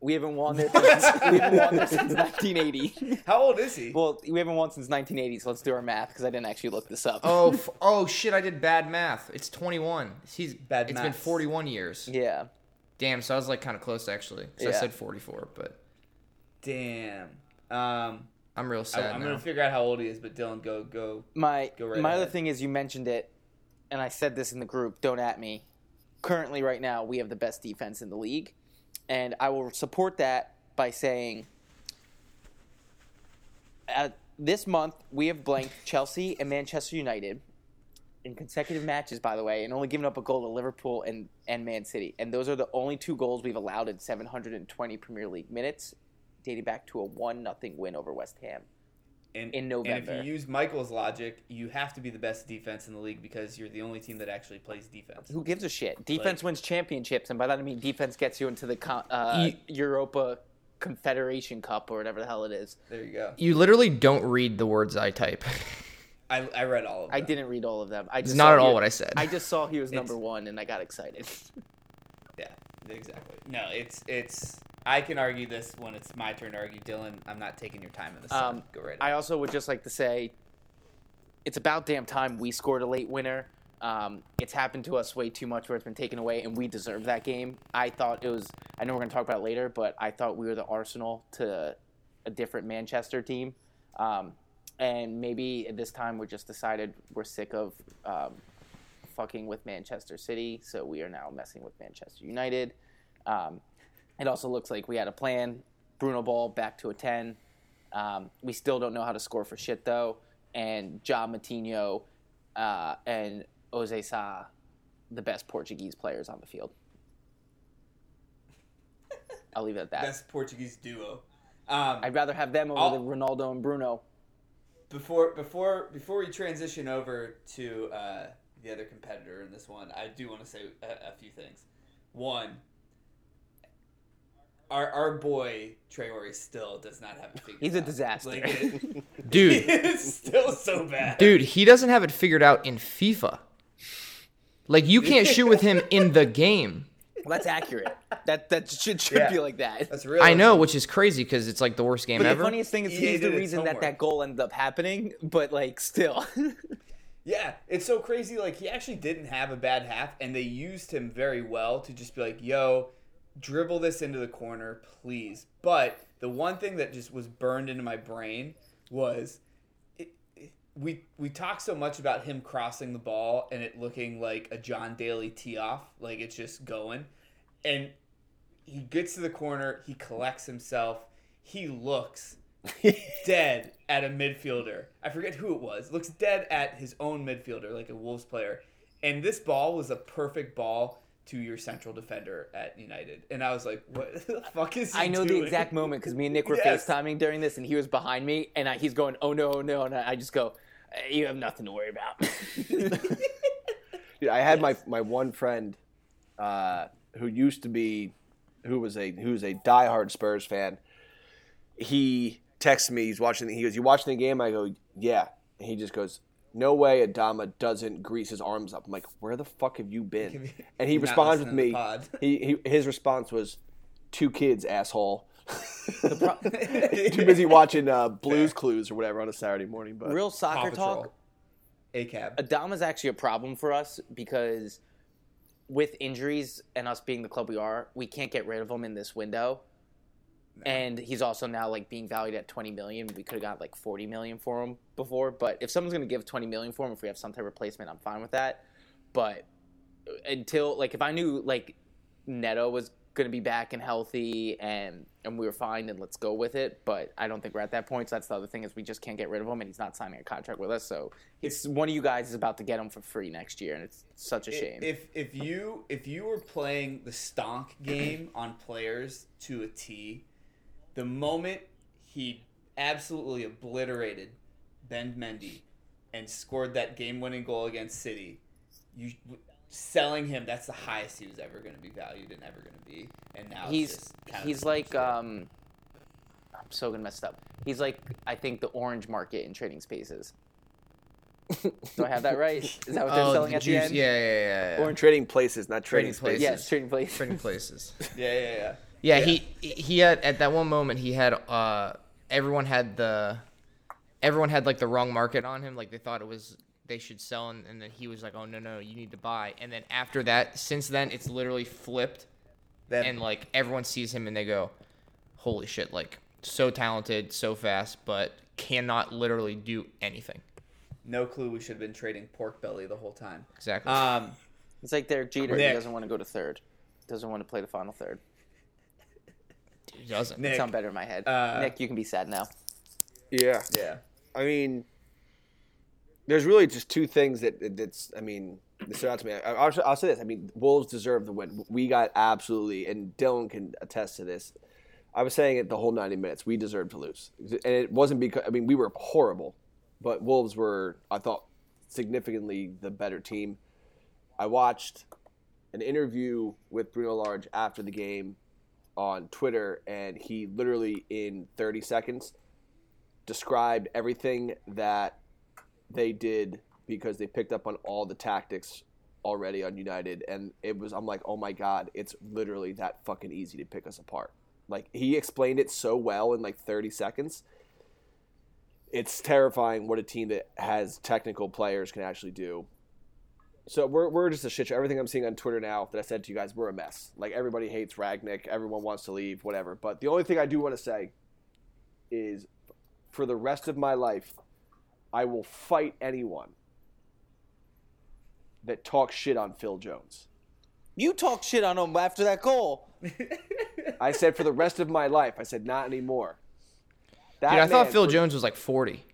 We haven't won there. Since, we haven't won there since 1980. How old is he? Well, we haven't won since 1980, so let's do our math because I didn't actually look this up. Oh, f- oh shit! I did bad math. It's twenty-one. He's Bad It's been forty-one years. yeah. Damn. So I was like kind of close actually. So I said forty-four, but Damn. Um, I'm real sad I'm now. gonna figure out how old he is, but Dylan, go go. My Go right my other thing is you mentioned it, and I said this in the group. Don't at me. Currently, right now, we have the best defense in the league, and I will support that by saying, uh, this month we have blanked Chelsea and Manchester United in consecutive matches, by the way, and only given up a goal to Liverpool and and Man City, and those are the only two goals we've allowed in 720 Premier League minutes, dating back to a one nothing win over West Ham. And, In And November. if you use Michael's logic, you have to be the best defense in the league because you're the only team that actually plays defense. Who gives a shit? Defense Like- wins championships, and by that I mean defense gets you into the uh, You- Europa Confederation Cup or whatever the hell it is. There you go. you literally don't read the words I type. I, I read all of them. I didn't read all of them. I it's not at all he- what I said. I just saw he was It's- number one, and I got excited. Yeah, exactly. No, it's it's. I can argue this when it's my turn to argue. Dylan, I'm not taking your time in the sun. Um, Go right. I also would just like to say, it's about damn time we scored a late winner. Um, it's happened to us way too much where it's been taken away, and we deserve that game. I thought it was. I know we're going to talk about it later, but I thought we were the Arsenal to a different Manchester team. Um, and maybe at this time we're just decided we're sick of um, fucking with Manchester City, so we are now messing with Manchester United. Um, it also looks like we had a plan. Bruno Ball back to a 10. Um, we still don't know how to score for shit, though. And John Moutinho uh, and Jose Sa the best Portuguese players on the field. I'll leave it at that. Best Portuguese duo. Um, I'd rather have them over I'll- the Ronaldo and Bruno. before before before we transition over to uh, the other competitor in this one, I do want to say a, a few things. One, our our boy Traore still does not have it figured. He's a out. disaster. Like, it, Dude, it's still so bad. dude, he doesn't have it figured out in FIFA. Like you can't shoot with him in the game. Well, that's accurate. That that should should Yeah. be like that. that's real. I know, which is crazy because it's like the worst game But the ever. funniest thing is He he's the reason that that goal ended up happening. But like, still, Yeah, it's so crazy. Like he actually didn't have a bad half, and they used him very well to just be like, "Yo, dribble this into the corner, please." But the one thing that just was burned into my brain was it, it- we we talk so much about him crossing the ball and it looking like a John Daly tee off, like it's just going, and he gets to the corner, he collects himself, he looks dead at a midfielder. I forget who it was. Looks dead at his own midfielder, like a Wolves player. And this ball was a perfect ball to your central defender at United. And I was like, what the fuck is he I know the exact moment because me and Nick were Yes. FaceTiming during this, and he was behind me, and I, he's going, "Oh no, oh no," and I I just go, "Eh, "You have nothing to worry about." Dude, I had my my one friend uh, who used to be who was a who was a diehard Spurs fan. He texts me. He's watching. He goes, "You watching the game?" I go, "Yeah." And he just goes, "No way, Adama doesn't grease his arms up." I'm like, "Where the fuck have you been?" And he responds with me. to the pod. He, he his response was, two kids, asshole." Too busy watching uh, Blues Clues or whatever on a Saturday morning. But Real soccer talk. A cab. Adama's actually a problem for us because with injuries and us being the club we are, we can't get rid of him in this window. And he's also now like being valued at 20 million. We could have got like 40 million for him before, but if someone's going to give 20 million for him if we have some type of replacement, I'm fine with that. But uh, until like if I knew like Neto was going to be back and healthy and and we were fine and let's go with it, but I don't think we're at that point. So that's the other thing is we just can't get rid of him and he's not signing a contract with us. So it's one of you guys is about to get him for free next year and it's such a shame. If if you if you were playing the stonk game on players to a T, the moment he absolutely obliterated Ben Mendy and scored that game-winning goal against City, you selling him that's the highest he was ever going to be valued and ever going to be. And now he's kind of he's like um I'm so gonna mess up. He's like I think the orange market in trading spaces. Do I have that right? Is that what they're oh, selling the at juice. the end? Yeah, yeah, yeah. yeah. or in trading places, not trading, Trading spaces. places. Yes, trading places. Trading places. yeah yeah yeah. Yeah, he he had at that one moment he had uh everyone had the everyone had like the wrong market on him like they thought it was they should sell and, and then he was like oh no no you need to buy and then after that since then it's literally flipped That, and like everyone sees him and they go holy shit like so talented so fast but cannot literally do anything no clue we should have been trading pork belly the whole time. exactly Um It's like Derek Jeter. He doesn't want to go to third. Doesn't want to play the final third. He doesn't Nick, Sound better in my head. uh, Nick, you can be sad now. Yeah. yeah. I mean, there's really just two things that that's. I mean, that stood out to me. I, I'll, I'll say this. I mean, Wolves deserve the win. We got absolutely, and Dylan can attest to this. I was saying it the whole 90 minutes. We deserved to lose, and it wasn't because. I mean, we were horrible, but Wolves were, I thought, significantly the better team. I watched an interview with Bruno Lage after the game on Twitter, and he literally in 30 seconds described everything that they did because they picked up on all the tactics already on United and it was I'm like, "Oh my god, it's literally that fucking easy to pick us apart." Like he explained it so well in like 30 seconds. It's terrifying what a team that has technical players can actually do. So we're, we're just a shit show. Everything I'm seeing on Twitter now that I said to you guys, we're a mess. Like everybody hates Rangnick, everyone wants to leave, whatever. But the only thing I do want to say is for the rest of my life, I will fight anyone that talks shit on Phil Jones. You talk shit on him after that goal. I said for the rest of my life. I said not anymore. That Dude, I thought man- Phil Jones was like 40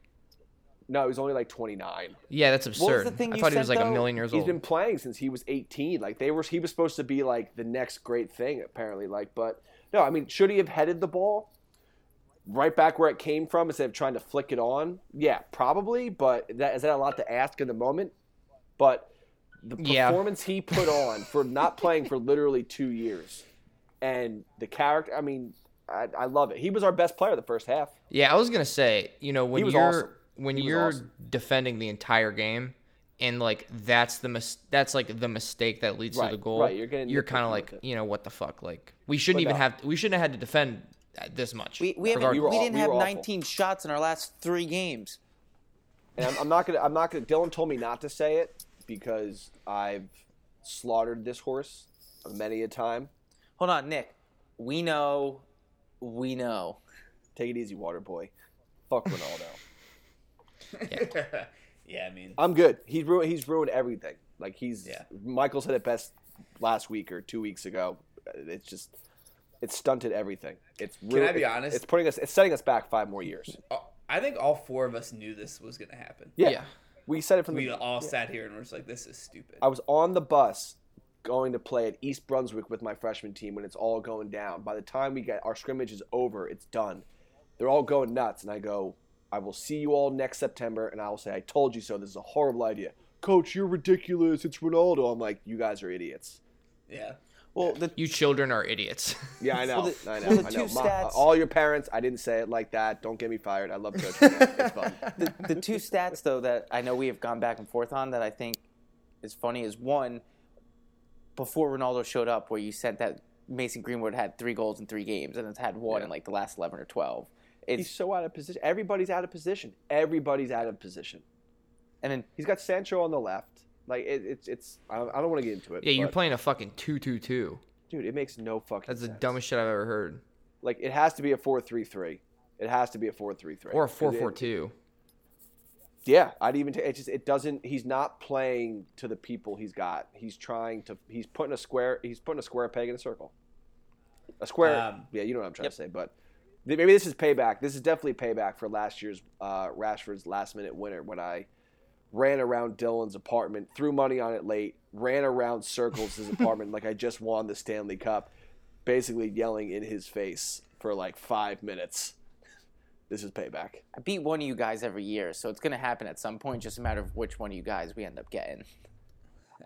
No, he was only like 29. Yeah, that's absurd. the thing I thought he was said, like a though? million years He's old. been playing since he was 18. Like they were, he was supposed to be like the next great thing apparently. Like, but no, I mean, should he have headed the ball right back where it came from instead of trying to flick it on? Yeah, probably. But that is that a lot to ask in the moment? But the Yeah. performance he put on for not playing for literally two years, and the character. I mean, I, I love it. He was our best player the first half. Yeah, I was gonna say, you know, when was you're awesome. When He you're awesome. defending the entire game, and like that's the mis- that's like the mistake that leads Right, to the goal. right, you're getting you're kind of like, you know, what the fuck? Like we shouldn't But even no. have we shouldn't have had to defend this much. We, we, haven't, We we, didn't we have were awful. 19 shots in our last three games. And I'm, I'm not gonna. I'm not gonna. Dylan told me not to say it because I've slaughtered this horse many a time. Hold on, Nick. We know. We know. Take it easy, water boy. Fuck Ronaldo. yeah, yeah, I mean, I'm good. He's ruined. He's ruined everything. Like he's. Yeah. Michael said it best last week or two weeks ago. It's just. It's stunted everything. It's. Can I be honest? It's putting us. It's setting us back five more years. I think all four of us knew this was gonna happen. Yeah. Yeah. We said it from We the. all sat here and were just like, "This is stupid." I was on the bus going to play at East Brunswick with my freshman team when it's all going down. By the time we get our scrimmage is over, it's done. They're all going nuts, and I go, I will see you all next September, and I will say, I told you so. This is a horrible idea. Coach, you're ridiculous. It's Ronaldo. I'm like, you guys are idiots. Yeah. Well, the, you children are idiots. Yeah, I know. Well, the- I know. well, the I know. two Ma- stats- all your parents, I didn't say it like that. Don't get me fired. I love coaching. it's fun. the, the two stats though that I know we have gone back and forth on that I think is funny is one before Ronaldo showed up, where you said that Mason Greenwood had three goals in three games and has had one Yeah. in like the last eleven or twelve. He's so out of position. Everybody's out of position. Everybody's out of position. and then He's got Sancho on the left. Like it, it's it's. I don't, I don't want to get into it. yeah, you're but- playing a fucking two-two-two. dude. It makes no fucking. That's the dumbest shit I've ever heard. Like it has to be a four-three-three. It has to be a four-three-three Or a 'Cause it- four-four-two. Yeah, I'd even. T- it just it doesn't. He's not playing to the people he's got. He's trying to. He's putting a square. He's putting a square peg in a circle. A square. Um, yeah, you know what I'm trying yep. to say. But th- maybe this is payback. This is definitely payback for last year's uh, Rashford's last-minute winner when I ran around Dylan's apartment, threw money on it late, ran around circles his apartment like I just won the Stanley Cup, basically yelling in his face for like five minutes. This is payback. I beat one of you guys every year, so it's gonna happen at some point. Just a matter of which one of you guys we end up getting.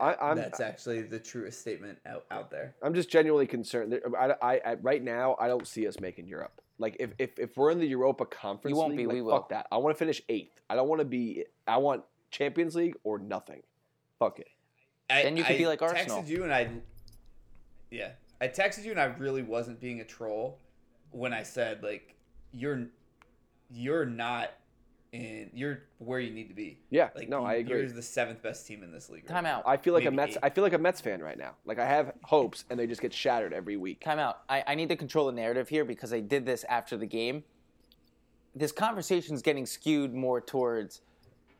I, I'm That's actually the truest statement out, out there. I'm just genuinely concerned. I, I, I, right now, I don't see us making Europe. Like if, if, if we're in the Europa Conference, you won't League, be, like, we will. Fuck that. I want to finish eighth. I don't want to be. I want Champions League or nothing. Fuck it. I, Then you could I be like Arsenal. texted you and I, yeah, I texted you and I really wasn't being a troll when I said like you're, you're not in, you're where you need to be. Yeah. Like no, you- I agree. You're the seventh best team in this league. right Time now. out. I feel like a maybe Mets. eight. I feel like a Mets fan right now. Like I have hopes, and they just get shattered every week. Time out. I, I need to control the narrative here because I did this after the game. This conversation is getting skewed more towards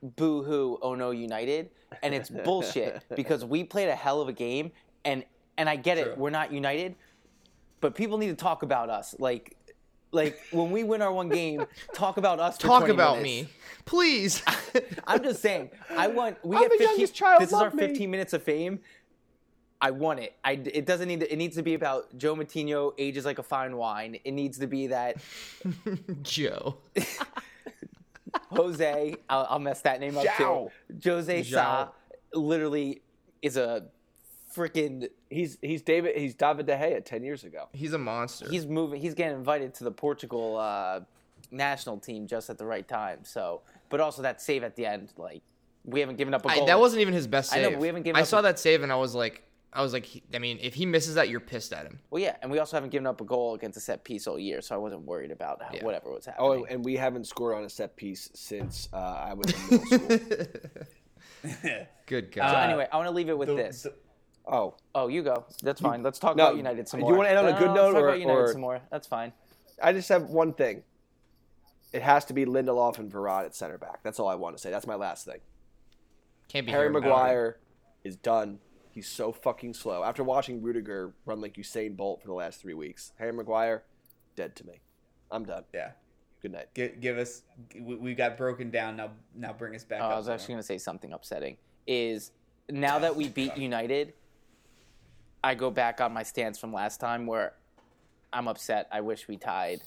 boo hoo, oh no, United. And it's bullshit because we played a hell of a game and and I get True. it, we're not united, but people need to talk about us. Like like when we win our one game, talk about us. Talk 20 about minutes. me, please. I'm just saying. I want. We I'm the 15, youngest child, This is our love me. 15 minutes of fame. I want it. I. It doesn't need. To, it needs to be about Joe Moutinho ages like a fine wine. It needs to be that Joe. Jose. I'll, I'll mess that name up too. Jose Sa literally is a freaking. He's he's David. He's David De Gea ten years ago. He's a monster. He's moving. He's getting invited to the Portugal uh, national team just at the right time. So, but also that save at the end, like we haven't given up a I, goal. that wasn't even his best I save. know, we haven't given I up saw a- that save and I was like, I was like, he- I mean, if he misses that, you're pissed at him. Well, yeah, and we also haven't given up a goal against a set piece all year, so I wasn't worried about how, Yeah. whatever was happening. Oh, and we haven't scored on a set piece since uh, I was in middle school. Good God. Uh, anyway, I want to leave it with The- this. the- Oh, Oh, you go. That's fine. Let's talk No, about United some more. do more. you wanna end on a No, good let's note talk or- about United or- some more? That's fine. I just have one thing. It has to be Lindelof and Varane at center back. That's all I want to say. That's my last thing. Can't be Harry here about it. Maguire is done. He's so fucking slow. After watching Rudiger run like Usain Bolt for the last three weeks, Harry Maguire, dead to me. I'm done. yeah. Good night. Give, give us. We, we got broken down. Now, now bring us back. Oh, up I was to actually going to say something upsetting. Is now that we beat United, I go back on my stance from last time where I'm upset. I wish we tied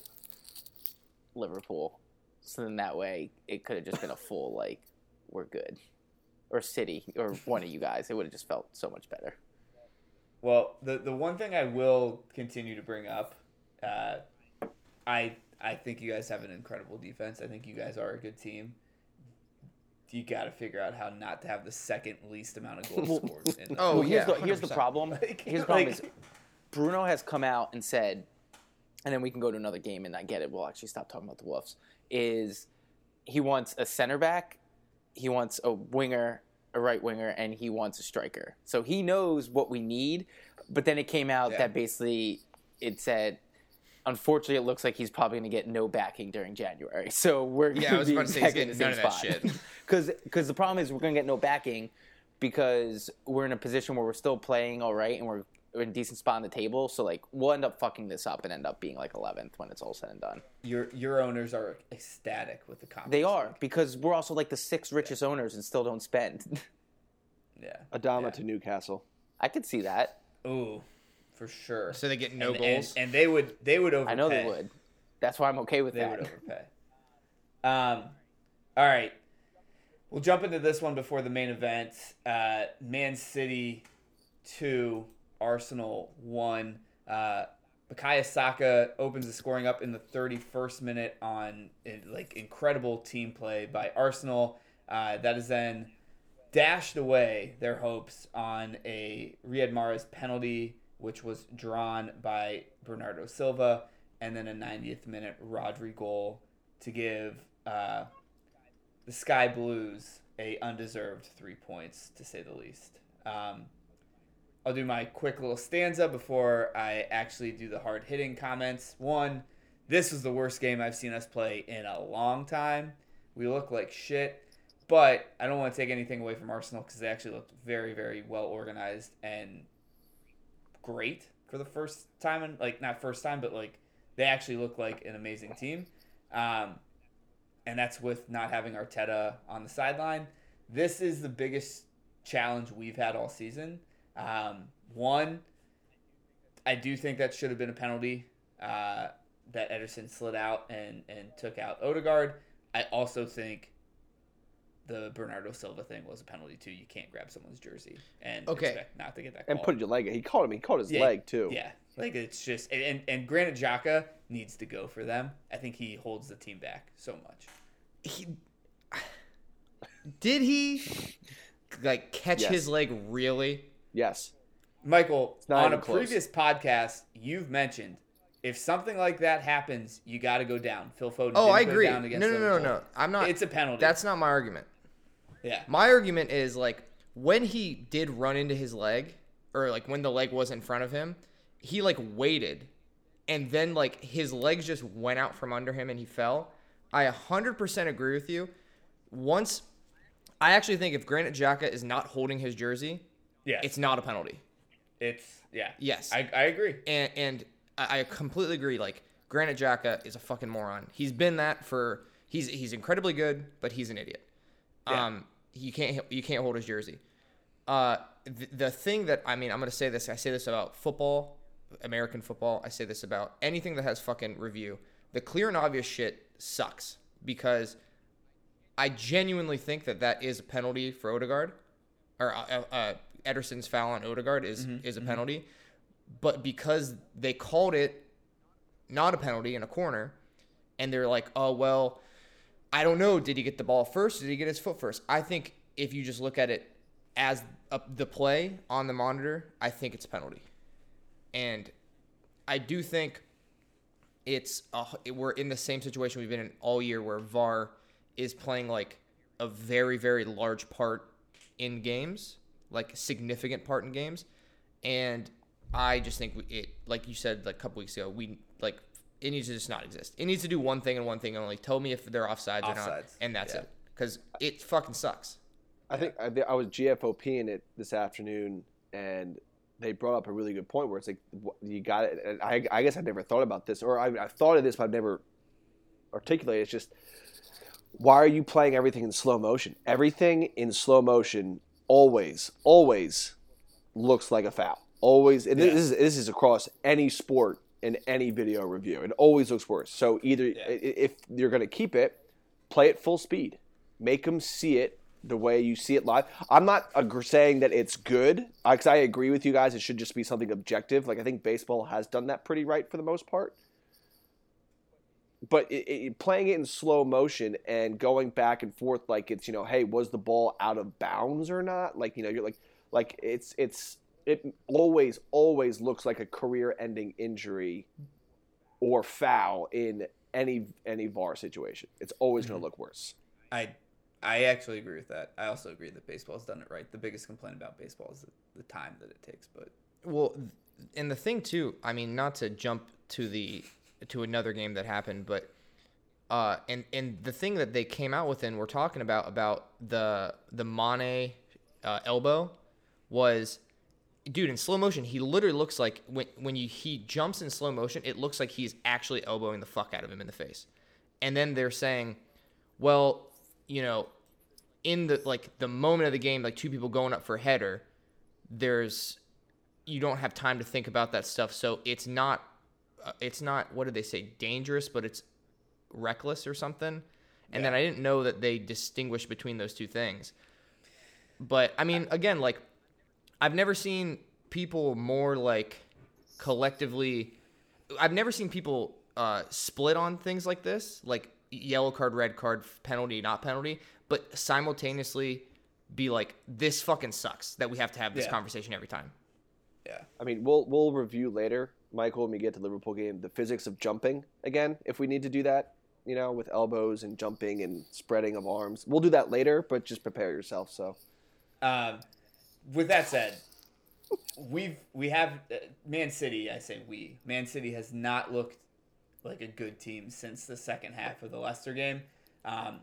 Liverpool. So then that way it could have just been a full, like, we're good. Or City, or one of you guys. It would have just felt so much better. Well, the the one thing I will continue to bring up, uh, I I think you guys have an incredible defense. I think you guys are a good team. You got to figure out how not to have the second least amount of goals scored. In Oh, well, here's, yeah, the, here's the problem. Like- here's the problem like- is Bruno has come out and said, and then we can go to another game and I get it. We'll actually stop talking about the Wolves. Is he wants a center back, he wants a winger, a right winger, and he wants a striker. So he knows what we need. But then it came out Yeah. that basically it said, unfortunately, it looks like he's probably going to get no backing during January. So we're going Yeah, I was be about to say, he's in the getting same none of that spot. shit. Because because the problem is we're going to get no backing because we're in a position where we're still playing all right and we're, we're in a decent spot on the table. So like we'll end up fucking this up and end up being like 11th when it's all said and done. your your owners are ecstatic with the conference. They are because we're also like the six richest owners and still don't spend. Yeah. Adama Yeah. to Newcastle. I could see that. Ooh, for sure. So they get no and, goals. and, and they would they would overpay. I know they would. That's why I'm okay with They that. They would overpay. Um, all right. We'll jump into this one before the main event. Uh, Man City two, Arsenal one. Uh, Bukayo Saka opens the scoring up in the 31st minute on like incredible team play by Arsenal. Uh, that is then dashed away their hopes on a Riyad Mahrez penalty, which was drawn by Bernardo Silva, and then a 90th minute Rodri goal to give uh, the Sky Blues a undeserved three points, to say the least. Um, I'll do my quick little stanza before I actually do the hard hitting comments. One, this was the worst game I've seen us play in a long time. We look like shit, but I don't want to take anything away from Arsenal because they actually looked very, very well organized and great for the first time. And like not first time, but like they actually look like an amazing team. Um, and that's with not having Arteta on the sideline. This is the biggest challenge we've had all season. Um, one, I do think that should have been a penalty uh, that Ederson slid out and, and took out Odegaard. I also think the Bernardo Silva thing was a penalty too. You can't grab someone's jersey and Okay. expect not to get that And put your leg. He caught him. He caught his Yeah, leg too. Yeah, like it's just and and, and Granit Xhaka needs to go for them. I think he holds the team back so much. he did he like catch Yes. his leg really? Yes. Michael, on a close. previous podcast, you've mentioned if something like that happens, you got to go down. Phil Foden. Oh, didn't I go agree. down No, against no, no, no, Liverpool. no. I'm not. It's a penalty. That's not my argument. Yeah. My argument is like when he did run into his leg, or like when the leg was in front of him, he like waited, and then like his legs just went out from under him and he fell. I 100% agree with you. Once, I actually think if Granit Xhaka is not holding his jersey, Yeah. it's not a penalty. it's yeah. Yes. I, I agree. and and I completely agree. Like Granit Xhaka is a fucking moron. He's been that for he's he's incredibly good, but he's an idiot. Yeah. Um, you can't you can't hold his jersey. Uh, the, the thing that I mean, I'm gonna say this. I say this about football, American football. I say this about anything that has fucking review. The clear and obvious shit sucks because I genuinely think that that is a penalty for Odegaard, or uh, uh, Ederson's foul on Odegaard is is a penalty, but because they called it not a penalty in a corner, and they're like, oh well, I don't know, did he get the ball first? Did he get his foot first? I think if you just look at it as the play on the monitor, I think it's penalty, and I do think it's a, we're in the same situation we've been in all year where VAR is playing like a very very large part in games, like significant part in games, and I just think it like you said like a couple weeks ago we like it needs to just not exist. It needs to do one thing and one thing only. Tell me if they're offsides, or not, and that's yeah. it. Because it fucking sucks. I think I, thi- I was GFOPing it this afternoon, and they brought up a really good point where it's like you got it. And I, I guess I never thought about this, or I, I thought of this, but I've never articulated. It's just why are you playing everything in slow motion? Everything in slow motion always, always looks like a foul. Always, and this, is, this is across any sport in any video review. It always looks worse. So either i- if you're going to keep it, play it full speed. Make them see it the way you see it live. I'm not ag- saying that it's good because I agree with you guys. It should just be something objective. Like I think baseball has done that pretty right for the most part. But it, it, playing it in slow motion and going back and forth like it's you know, hey, was the ball out of bounds or not? Like you know, you're like like it's it's it always always looks like a career-ending injury or foul in any any VAR situation. It's always going to look worse. I I actually agree with that. I also agree that baseball's done it right. The biggest complaint about baseball is the, the time that it takes, but Well, and the thing too, I mean, not to jump to the to another game that happened, but uh, and and the thing that they came out with and we're talking about about the the Mane uh, elbow was, dude, in slow motion, he literally looks like when when you he jumps in slow motion, it looks like he's actually elbowing the fuck out of him in the face, and then they're saying, well, you know, in the like the moment of the game, like two people going up for a header, there's you don't have time to think about that stuff. So it's not, uh, it's not what did they say, dangerous, but it's reckless or something. And then I didn't know that they distinguish between those two things. But I mean, again, like I've never seen people more like collectively. I've never seen people uh, split on things like this, like yellow card, red card, penalty, not penalty, but simultaneously be like, this fucking sucks that we have to have this Yeah. conversation every time. yeah. I mean, we'll we'll review later, Michael, when we get to the Liverpool game, the physics of jumping again, if we need to do that, you know, with elbows and jumping and spreading of arms. We'll do that later, but just prepare yourself. So Um, with that said, we've we have uh, Man City. I say we. Man City has not looked like a good team since the second half of the Leicester game. Um,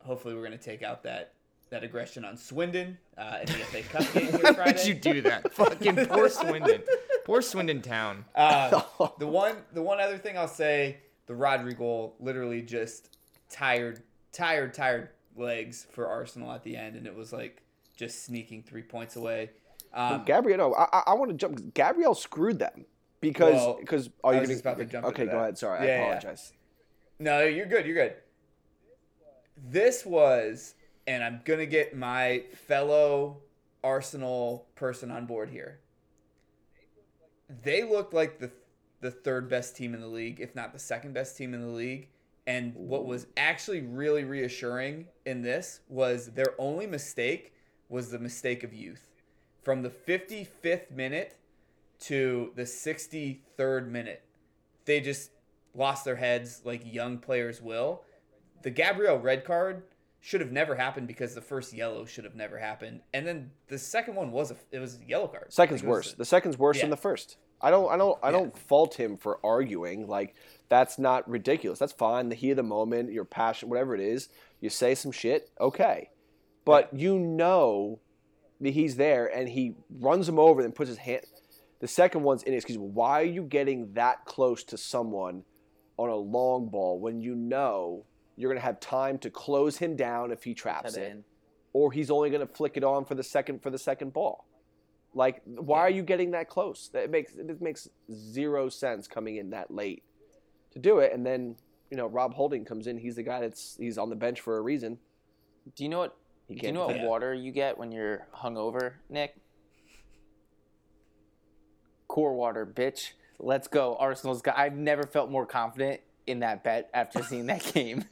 hopefully, we're going to take out that that aggression on Swindon uh, in the FA Cup game here Why Friday. would you do that? Fucking poor Swindon. Poor Swindon Town. Um, the one, the one other thing I'll say, the Rodri goal literally just tired, tired, tired legs for Arsenal at the end, and it was like just sneaking three points away. Um, Gabriel, no, I, I, want to jump. Gabriel screwed them because Well, because I are you was gonna just about to jump Okay, go that. ahead. Sorry, Yeah, I yeah. apologize. No, you're good. You're good. This was, and I'm gonna get my fellow Arsenal person on board here. They looked like the the third best team in the league, if not the second best team in the league. And what was actually really reassuring in this was their only mistake was the mistake of youth. From the 55th minute to the 63rd minute, they just lost their heads like young players will. The Gabriel red card should have never happened because the first yellow should have never happened, and then the second one was a it was a yellow card. Second's worse. a- The second's worse Yeah. than the first. I don't I don't I don't fault him for arguing. Like that's not ridiculous. That's fine. The heat of the moment, your passion, whatever it is, you say some shit, okay. But you know that he's there and he runs him over and puts his hand the second one's inexcusable. Why are you getting that close to someone on a long ball when you know you're gonna have time to close him down if he traps it? in. or he's only going to flick it on for the second for the second ball. Like, why are you getting that close? That makes it makes zero sense coming in that late to do it, and then you know Rob Holding comes in. He's the guy that's he's on the bench for a reason. Do you know what? He Do you know what water you get when you're hungover, Nick? Core water, bitch. Let's go. Arsenal's got. I've never felt more confident in that bet after seeing that game.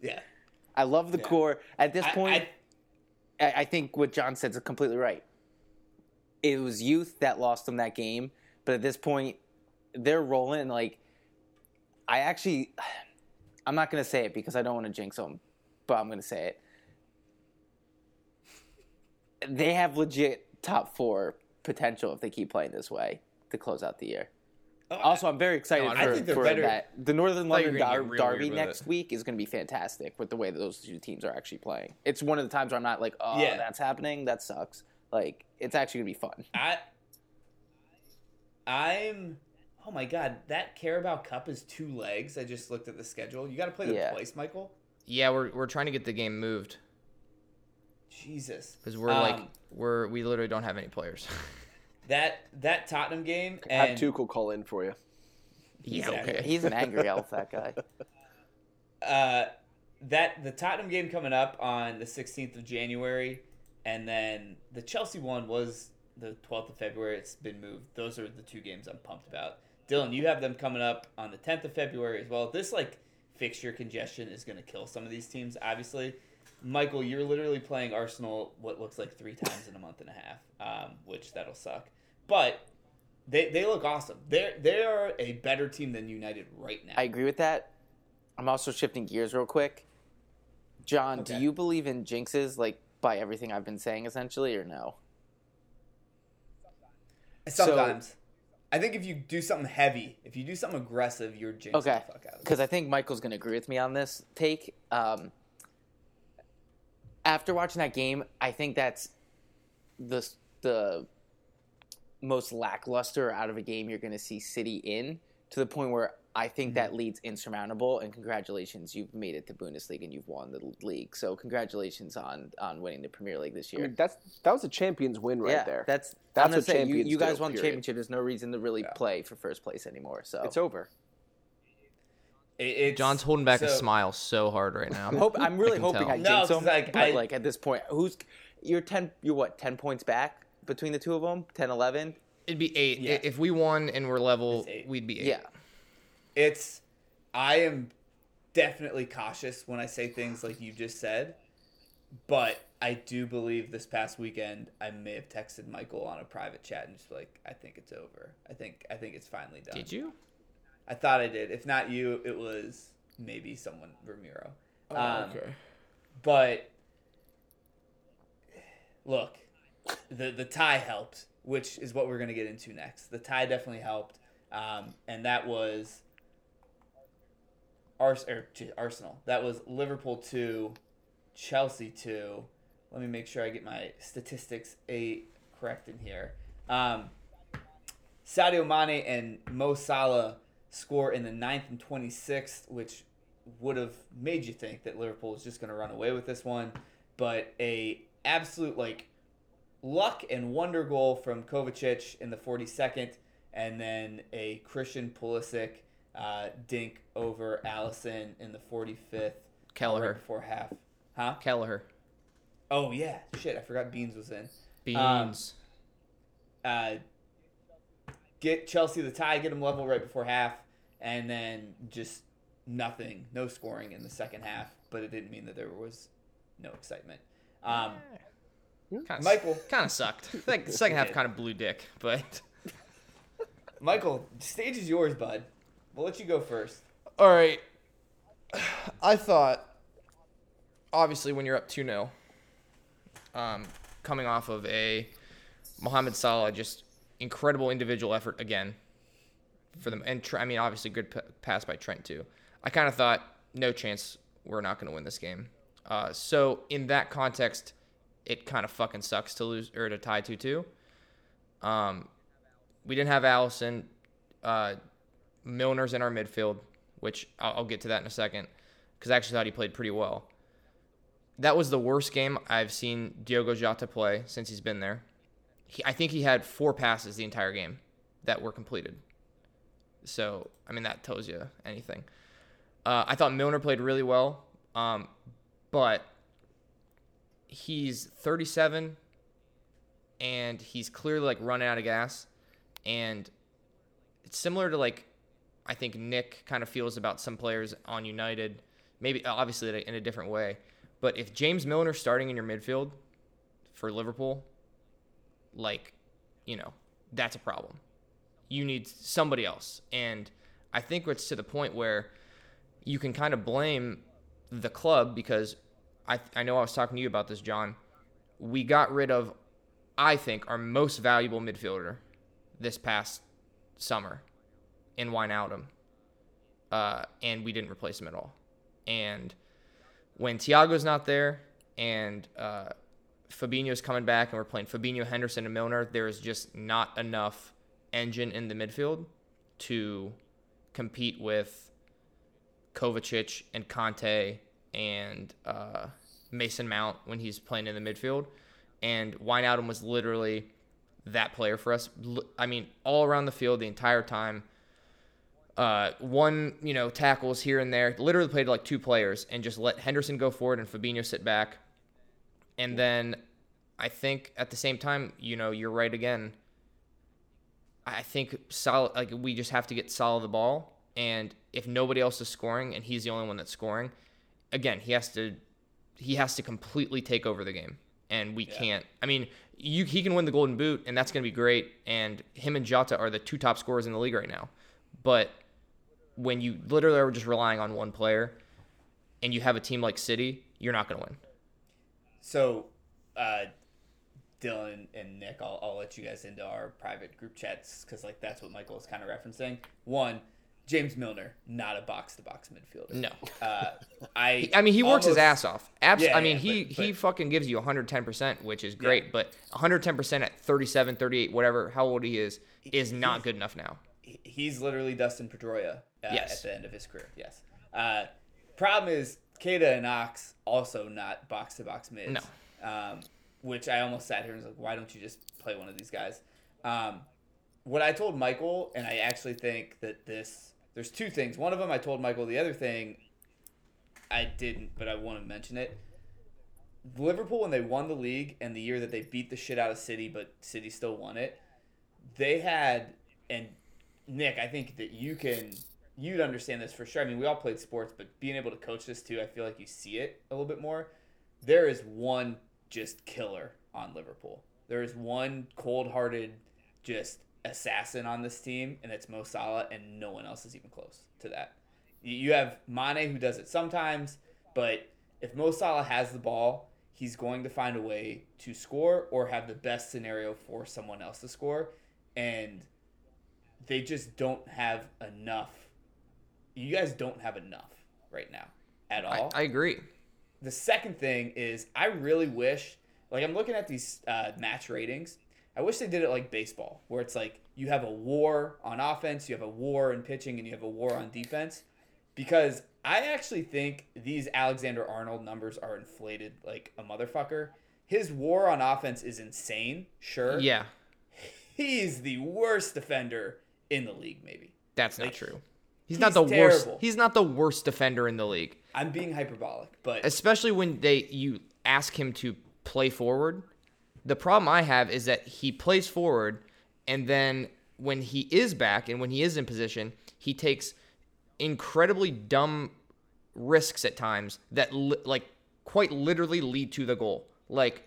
yeah. I love the Yeah. core. At this I- point, I, I think what John said is completely right. It was youth that lost them that game, but at this point, they're rolling. Like, I actually, I'm not going to say it because I don't want to jinx them, but I'm going to say it. They have legit top four potential if they keep playing this way to close out the year. Oh, also, I'm very excited No, I for, think for better- that. The Northern thought London Dar- get real Derby next it. week is going to be fantastic with the way that those two teams are actually playing. It's one of the times where I'm not like, oh, Yeah. that's happening. That sucks. Like, it's actually going to be fun. I I'm Oh my god, that Carabao Cup is two legs. I just looked at the schedule. You got to play them Yeah. twice, Michael. Yeah, we're we're trying to get the game moved Jesus, because we're like Um, we're we literally don't have any players. that that Tottenham game. Have And, Tuchel call in for you. yeah, Exactly. okay. He's an angry elf, that guy. uh, that the Tottenham game coming up on the 16th of January, and then the Chelsea one was the 12th of February. It's been moved. Those are the two games I'm pumped about. Dylan, you have them coming up on the 10th of February as well. This like fixture congestion is going to kill some of these teams, obviously. Michael, you're literally playing Arsenal what looks like three times in a month and a half, um, which that'll suck. But they, they look awesome. They're they are a better team than United right now. I agree with that. I'm also shifting gears real quick. John, Okay. do you believe in jinxes, like by everything I've been saying, essentially, or no? Sometimes. I think if you do something heavy, if you do something aggressive, you're jinxing Okay, the fuck out of because I think Michael's going to agree with me on this take. Um, after watching that game, I think that's the the most lackluster out of a game you're going to see City in to the point where I think that mm-hmm. leads insurmountable. And congratulations, you've made it to Bundesliga and you've won the league. So congratulations on on winning the Premier League this I year. mean, that's that was a champions win right yeah, there. that's That's what say, you, champions you guys do, won the championship. There's no reason to really play for first place anymore. So it's over. It- it's- John's holding back a smile so hard right now. I'm, hope, I'm really can hoping tell. I No, jinx them. 'cause, like, but I- like at this point, who's you're ten? You're what? Ten points back between the two of them? 10, 11? It'd be eight. Yeah. If we won and we're level, we'd be eight. Yeah. It's. I am definitely cautious when I say things like you just said, but I do believe this past weekend I may have texted Michael on a private chat and just like, I think it's over. I think I think it's finally done. Did you? I thought I did. If not you, it was maybe someone Ramiro. Um, But look, the the tie helped, which is what we're gonna get into next. The tie definitely helped, um, and that was Ars- Arsenal. That was Liverpool two, Chelsea two. Let me make sure I get my statistics a correct in here. Um, Sadio Mane and Mo Salah score in the 9th and 26th, which would have made you think that Liverpool was just going to run away with this one. But a absolute like luck and wonder goal from Kovacic in the 42nd, and then a Christian Pulisic uh, dink over Alisson in the 45th. Right Kelleher. before half. Huh? Kelleher. Oh, yeah. Shit, I forgot Beans was in. Beans. uh, get Chelsea the tie, get them level right before half, and then just nothing, no scoring in the second half. But it didn't mean that there was no excitement. Um, kinda, Michael. kind of sucked. Like the second half kind of blew dick, but Michael, stage is yours, bud. We'll let you go first. all right. I thought, obviously, when you're up two 0 um, coming off of a Mohamed Salah, just incredible individual effort again for them, and I mean, obviously, good p- pass by Trent too. I kind of thought, no chance, we're not going to win this game. Uh, so in that context, it kind of fucking sucks to lose or to tie two two. Um, we didn't have Alisson. Uh, Milner's in our midfield, which I'll, I'll get to that in a second, because I actually thought he played pretty well. That was the worst game I've seen Diogo Jota play since he's been there. He, I think he had four passes the entire game that were completed. So, I mean, that tells you anything. Uh, I thought Milner played really well, um, but he's 37 and he's clearly like running out of gas. And it's similar to like I think Nick kind of feels about some players on United, maybe obviously in a different way. But if James Milner's starting in your midfield for Liverpool, like, you know, that's a problem. You need somebody else. And I think it's to the point where you can kind of blame the club because I, I know I was talking to you about this, John. We got rid of, I think, our most valuable midfielder this past summer in Wijnaldum, uh, and we didn't replace him at all. And when Thiago's not there and uh, Fabinho's coming back and we're playing Fabinho, Henderson, and Milner, there is just not enough engine in the midfield to compete with Kovacic and Kanté and uh, Mason Mount when he's playing in the midfield. And Wijnaldum was literally that player for us. I mean, all around the field the entire time. Uh, one, you know, tackles here and there. Literally played like two players and just let Henderson go forward and Fabinho sit back. And then I think at the same time, you know, you're right again. I think Salah like we just have to get Salah the ball and if nobody else is scoring and he's the only one that's scoring, again, he has to he has to completely take over the game. And we can't. I mean, you he can win the golden boot and that's going to be great and him and Jota are the two top scorers in the league right now. But when you literally are just relying on one player and you have a team like City, you're not going to win. So, uh, Dylan and Nick, I'll, I'll let you guys into our private group chats because like that's what Michael is kind of referencing. One, James Milner, not a box to box midfielder. No. Uh, I I mean, he works his ass off. Abs- Yeah, I mean, yeah, he but- he fucking gives you 110%, which is great, but 110% at 37, 38, whatever, how old he is, is not good enough now. he's literally Dustin Pedroia uh, Yes. at the end of his career. Yes. Uh, problem is, Keita and Ox also not box to box mids. No. Um, which I almost sat here and was like, why don't you just play one of these guys? Um, what I told Michael, and I actually think that this, there's two things. One of them I told Michael. The other thing I didn't, but I want to mention it. Liverpool, when they won the league and the year that they beat the shit out of City, but City still won it, they had, and Nick, I think that you can, you'd understand this for sure. I mean, we all played sports, but being able to coach this too, I feel like you see it a little bit more. There is one just killer on Liverpool. There is one cold hearted, just assassin on this team, and it's Mo Salah, and no one else is even close to that. You- have Mane who does it sometimes, but if Mo Salah has the ball, he's going to find a way to score or have the best scenario for someone else to score. And they just don't have enough. You guys don't have enough right now at I, all I agree. The second thing is I really wish like I'm looking at these uh, match ratings. I wish they did it like baseball, where it's like you have a war on offense, you have a war in pitching, and you have a war on defense. Because I actually think these Alexander Arnold numbers are inflated like a motherfucker. His war on offense is insane, sure. Yeah, He's the worst defender in the league, maybe. that's not true. He's, he's not the worst. He's not the worst defender in the league, I'm being hyperbolic, but especially when they you ask him to play forward. The problem I have is that he plays forward, and then when he is back and when he is in position, he takes incredibly dumb risks at times that li- like quite literally lead to the goal. Like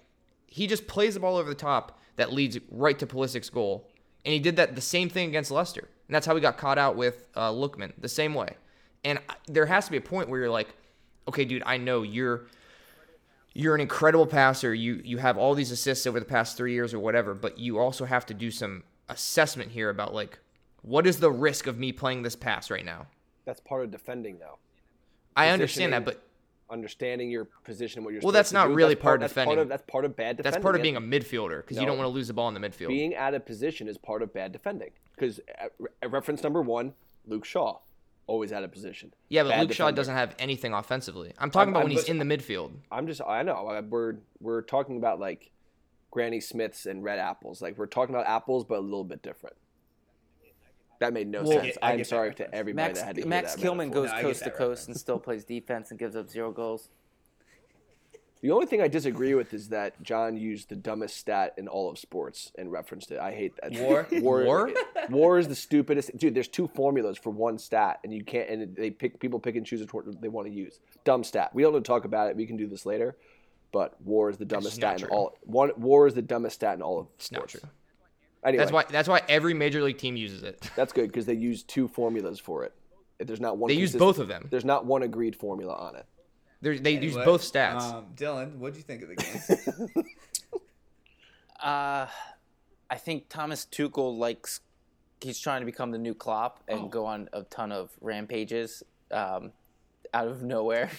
he just plays the ball over the top that leads right to Pulisic's goal, and he did that the same thing against Leicester, and that's how we got caught out with uh, Lookman the same way. And there has to be a point where you're like, okay, dude, I know you're you're an incredible passer. You you have all these assists over the past three years or whatever, but you also have to do some assessment here about like what is the risk of me playing this pass right now. That's part of defending, though. I understand that, but Understanding your position, what you're. Well, that's not do, really that's part of that's defending. Part of, that's part of bad defending. that's part of being a midfielder because you don't want to lose the ball in the midfield. being out of position is part of bad defending. Because uh, reference number one, Luke Shaw, always out of position. yeah, but Bad Luke Shaw doesn't have anything offensively. I'm talking about I'm- when he's in the midfield. I'm just, I know we're we're talking about like Granny Smiths and red apples. Like we're talking about apples, but a little bit different. That made no Well- sense. I get- I I'm sorry to everybody Max that had to hear Max that Kilman metaphor. goes No, coast to coast reference. and still plays defense and gives up zero goals. The only thing I disagree with is that John used the dumbest stat in all of sports and referenced it. I hate that. War? war, War? war is the stupidest. Dude, there's two formulas for one stat, and you can't. And they pick people pick and choose which one they want to use. Dumb stat. We don't need to talk about it. We can do this later. But war is the dumbest just not stat in all. One war is the dumbest stat in all of It's not sports. true. Anyway, That's why that's why every major league team uses it. that's good because they use two formulas for it. If There's not one. They use both of them. There's not one agreed formula on it. They're, they use both stats. Um, Dylan, what do you think of the game? Uh, I think Thomas Tuchel likes. He's trying to become the new Klopp and Oh. go on a ton of rampages um, out of nowhere.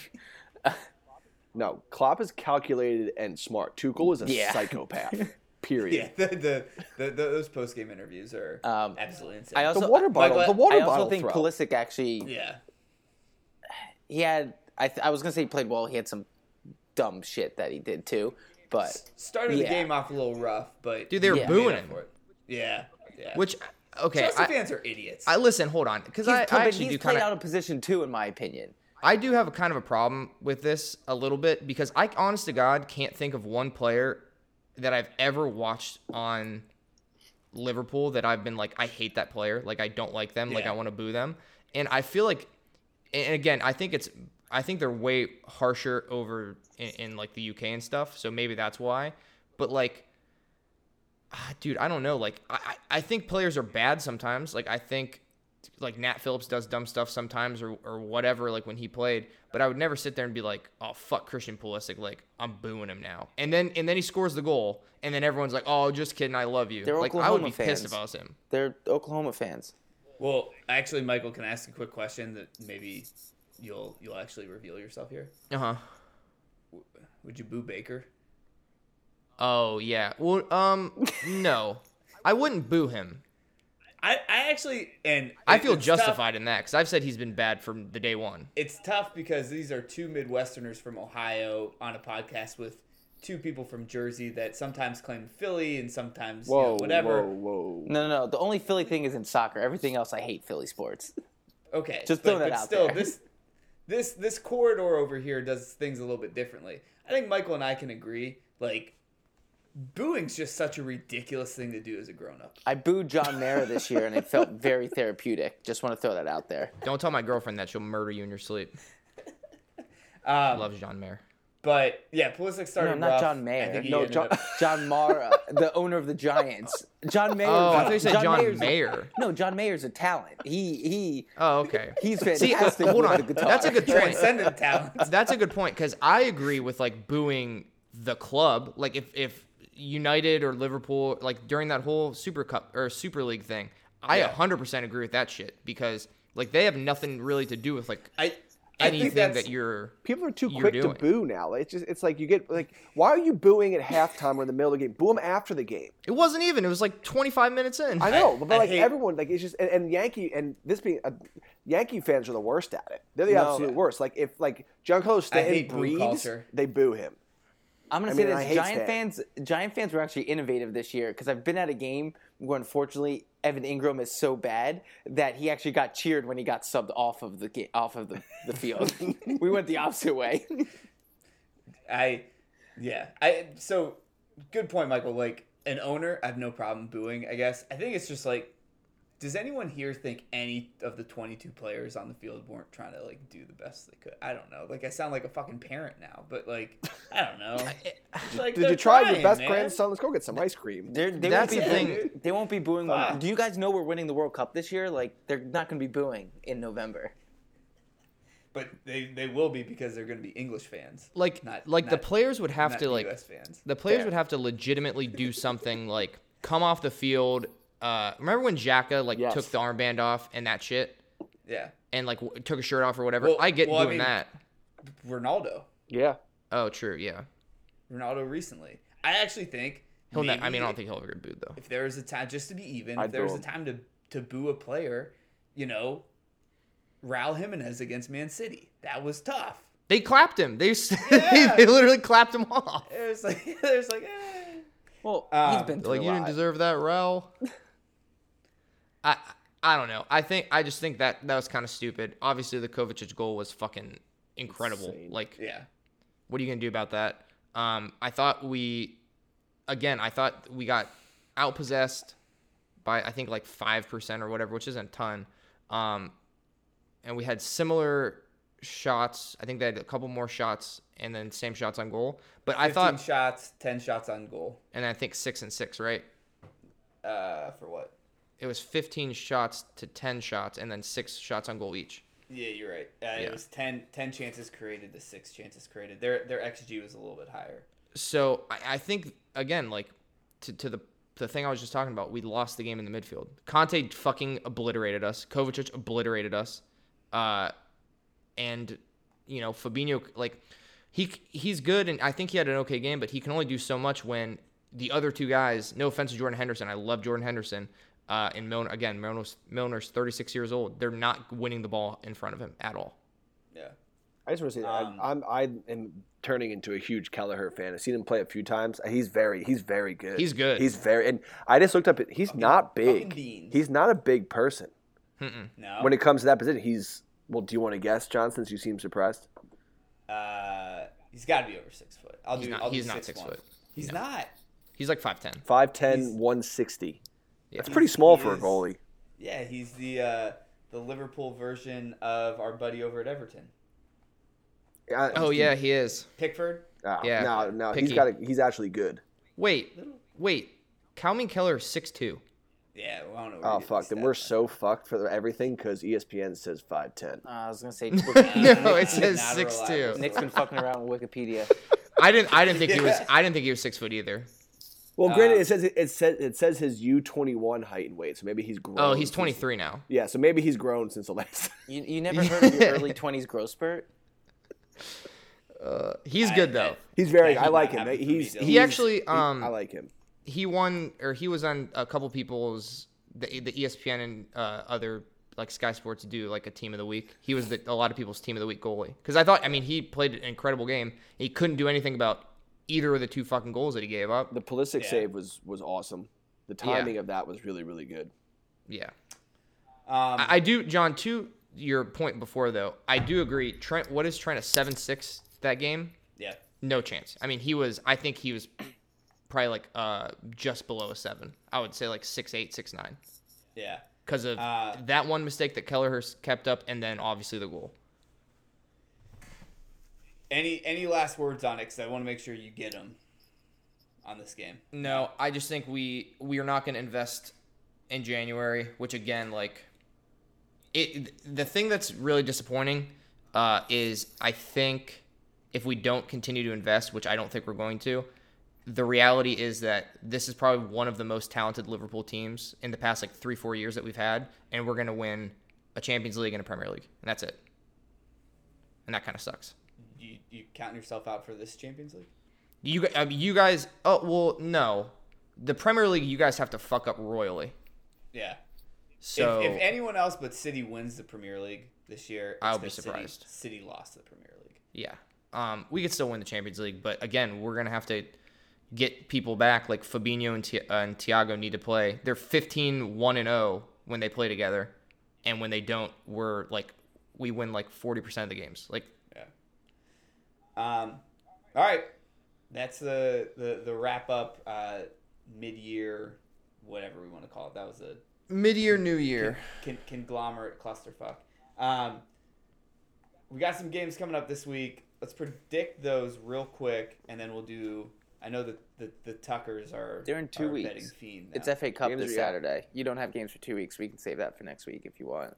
No, Klopp is calculated and smart. Tuchel is a Yeah. psychopath. Period. Yeah, the, the, the, the those post game interviews are Um, absolutely insane. I also The water bottle. Michael, the water I also bottle think throw. Pulisic actually yeah, he had. I th- I was gonna say he played well. He had some dumb shit that he did too, but started the game off a little rough, but Dude, they were Yeah. booing him. Yeah, yeah. Which okay, Chelsea I, fans are idiots. I listen. Hold on, because I, played- I actually he's do played kind out of of position too, in my opinion. I do have a kind of a problem with this a little bit because I, honest to God, can't think of one player that I've ever watched on Liverpool that I've been like, I hate that player. Like, I don't like them. Like, I want to boo them. And I feel like, and again, I think it's, I think they're way harsher over in, in like the UK and stuff. So maybe that's why. But like, ah, dude, I don't know. Like, I I think players are bad sometimes. Like, I think like Nat Phillips does dumb stuff sometimes or, or whatever, like when he played. But I would never sit there and be like, oh fuck Christian Pulisic, like I'm booing him now. And then and then he scores the goal, and then everyone's like, oh just kidding, I love you. They're like I would Oklahoma be pissed fans. if I was him. They're Oklahoma fans. well, actually, Michael, can I ask a quick question that maybe you'll you'll actually reveal yourself here? Uh huh. Would you boo Baker? Oh yeah. Well, um, no, I wouldn't boo him. I, I actually and I it- feel it's tough- justified in that because I've said he's been bad from the day one. It's tough because these are two Midwesterners from Ohio on a podcast with two people from Jersey that sometimes claim Philly and sometimes you know, Whoa, whatever. whoa, whoa. No, no, no. The only Philly thing is in soccer. Everything else, I hate Philly sports. Okay, Just but, throw that but out still, there. this this this corridor over here does things a little bit differently. I think Michael and I can agree. Like, booing's just such a ridiculous thing to do as a grown up. I booed John Mara this year, and it felt very therapeutic. Just want to throw that out there. Don't tell my girlfriend that she'll murder you in your sleep. Um, Loves John Mayer. but yeah, Pulisic No, started. not rough. John I Mayer. think he No, ended John, up- John Mara, the owner of the Giants. John Mayer. Oh, I thought you said John Mayer's a- Mayer. no, John Mayer's a talent. He he Oh okay. he's See, uh, fantastic. hold with on. the guitar. That's a good point. transcendent talent. That's a good point because I agree with like booing the club. Like if if United or Liverpool like during that whole Super Cup or Super League thing, I Yeah. 100% agree with that shit because like they have nothing really to do with like I I anything that's that you're. People are too quick doing. to boo now. It's just it's like you get like why are you booing at halftime or in the middle of the game? Boo them after the game. It wasn't even. It was like 25 minutes in. I know, but I like hate- everyone, like it's just and, and Yankee and this being uh, Yankee fans are the worst at it. They're the No. absolute worst. Like if like Giancarlo I Stanton breathes, they boo him. I'm gonna I say mean, this: Giant Stan. fans, Giant fans were actually innovative this year because I've been at a game where unfortunately Evan Engram is so bad that he actually got cheered when he got subbed off of the ga- off of the, the field. we went the opposite way. I, yeah. I so good point, Michael. Like an owner, I have no problem booing. I guess I think it's just like, does anyone here think any of the twenty-two players on the field weren't trying to like do the best they could? I don't know. Like I sound like a fucking parent now, but like I don't know. Like, Did you try trying, your best man. grandson? Let's go get some ice cream. They're, they That's won't be the booing, thing. They won't be booing. When, do you guys know we're winning the World Cup this year? Like they're not going to be booing in November. But they they will be because they're going to be English fans, like Not- like the players would have not to like fans. the players Fair. would have to legitimately do something like come off the field. Uh, remember when Xhaka like Yes. took the armband off and that shit Yeah, and like w- took a shirt off or whatever? Well- I get well, I doing mean- that. Ronaldo. Yeah, Oh, true. Yeah. Ronaldo recently. I actually think. He'll. Ne- I mean, I don't think he'll ever get booed though. if there was a time just to be even, I'd if there was a time to to boo a player, you know, Raul Jimenez against Man City, that was tough. They clapped him. They Yeah. they literally clapped him off. It was like it was like, eh. Well, Um, he's been through Like a you didn't deserve that, Raul. I don't know. I think I just think that that was kind of stupid. Obviously, the Kovacic goal was fucking incredible. Insane. Like, yeah, what are you gonna do about that? Um, I thought we, again, I thought we got outpossessed by I think like five percent or whatever, which isn't a ton. Um, and we had similar shots. I think they had a couple more shots and then same shots on goal. But I thought, shots, ten shots on goal. and I think six and six, right? Uh, for what? It was 15 shots to 10 shots, and then six shots on goal each. Yeah, you're right. Uh, Yeah. It was 10, 10 chances created to six chances created. Their their xG was a little bit higher. So I, I think again, like to, to the the thing I was just talking about, we lost the game in the midfield. Kanté fucking obliterated us. Kovacic obliterated us. Uh, and you know Fabinho, like he he's good, and I think he had an okay game, but he can only do so much when the other two guys, no offense to Jordan Henderson, I love Jordan Henderson. Uh, and Milner again, Milner's, Milner's 36 years old. They're not winning the ball in front of him at all. Yeah. I just want to say that Um, I, I'm I am turning into a huge Kelleher fan. I've seen him play a few times. He's very he's very good. He's good. He's very and I just looked up. at He's not big. He's not a big person No. when it comes to that position. He's well. Do you want to guess, John? Since you seem surprised. uh, he's got to be over six foot. I'll He's do. not- I'll do he's not six, six one. foot. He's No. not. He's like 5'10. 5'10", He's- 160. Yeah. That's pretty small he for a is- goalie. Yeah, he's the uh, the Liverpool version of our buddy over at Everton, I- Oh, yeah, he is. Pickford. Oh, Yeah, No, no, he's picky. got. A, he's actually good. Wait, wait. Calvin Kelleher is 6'2. Yeah, well, I don't know. where Oh fuck! these Then we're from. so fucked for everything because ESPN says 5'10". Uh, I was gonna say No, it says six two. Nick's been fucking around with Wikipedia. I didn't I didn't think he was I didn't think he was 6 foot either. Well, granted, Uh, it says it says it says his U twenty one height and weight, so maybe he's grown. Oh, he's 23 now. Yeah, so maybe he's grown since the last. You, you never heard of your early twenties growth spurt? Uh, he's I- good though. He's very. Yeah, I like him. have it for He's, me, he's. He actually he- um I like him. he won or he was on a couple people's the, the ESPN and uh, other like Sky Sports do like a team of the week. He was the, a lot of people's team of the week goalie because I thought I mean he played an incredible game. He couldn't do anything about either of the two fucking goals that he gave up. The Pulisic Yeah. save was was awesome. The timing of that was really really good. Yeah, Um, I, I do, John. To your point before though, I do agree. Trent, what is Trent a seven six that game? yeah. No chance. I mean, he was. I think he was probably like uh just below a seven. I would say like six eight, six nine. Yeah. because of Uh, that one mistake that Kelleher kept up, and then obviously the goal. Any any last words on it? Because I want to make sure you get them on this game. No, I just think we we are not going to invest in January, which again, like, it. The thing that's really disappointing uh, is I think if we don't continue to invest, which I don't think we're going to, the reality is that this is probably one of the most talented Liverpool teams in the past like three four years that we've had, and we're going to win a Champions League and a Premier League, and that's it. And that kind of sucks. You you counting yourself out for this Champions League? You I mean, you guys. Oh well, no. The Premier League, you guys have to fuck up royally. Yeah. So if, if anyone else but City wins the Premier League this year, I'll be surprised. City, lost the Premier League. yeah, um, we could still win the Champions League, but again, we're gonna have to get people back. Like Fabinho and, Ti- uh, and Thiago need to play. They're 15 one and 0 when they play together, and when they don't, we're like we win like 40 percent of the games. Like. Um. All right. That's the the the wrap up. Uh, mid year, whatever we want to call it. That was a mid year, New Year. con- conglomerate clusterfuck. Um, we got some games coming up this week. Let's predict those real quick, and then we'll do. I know that the, the Tuckers are They're in two are weeks. betting fiend. It's. FA Cup Games this are- yeah. Saturday. You don't have games for two weeks. We can save that for next week if you want.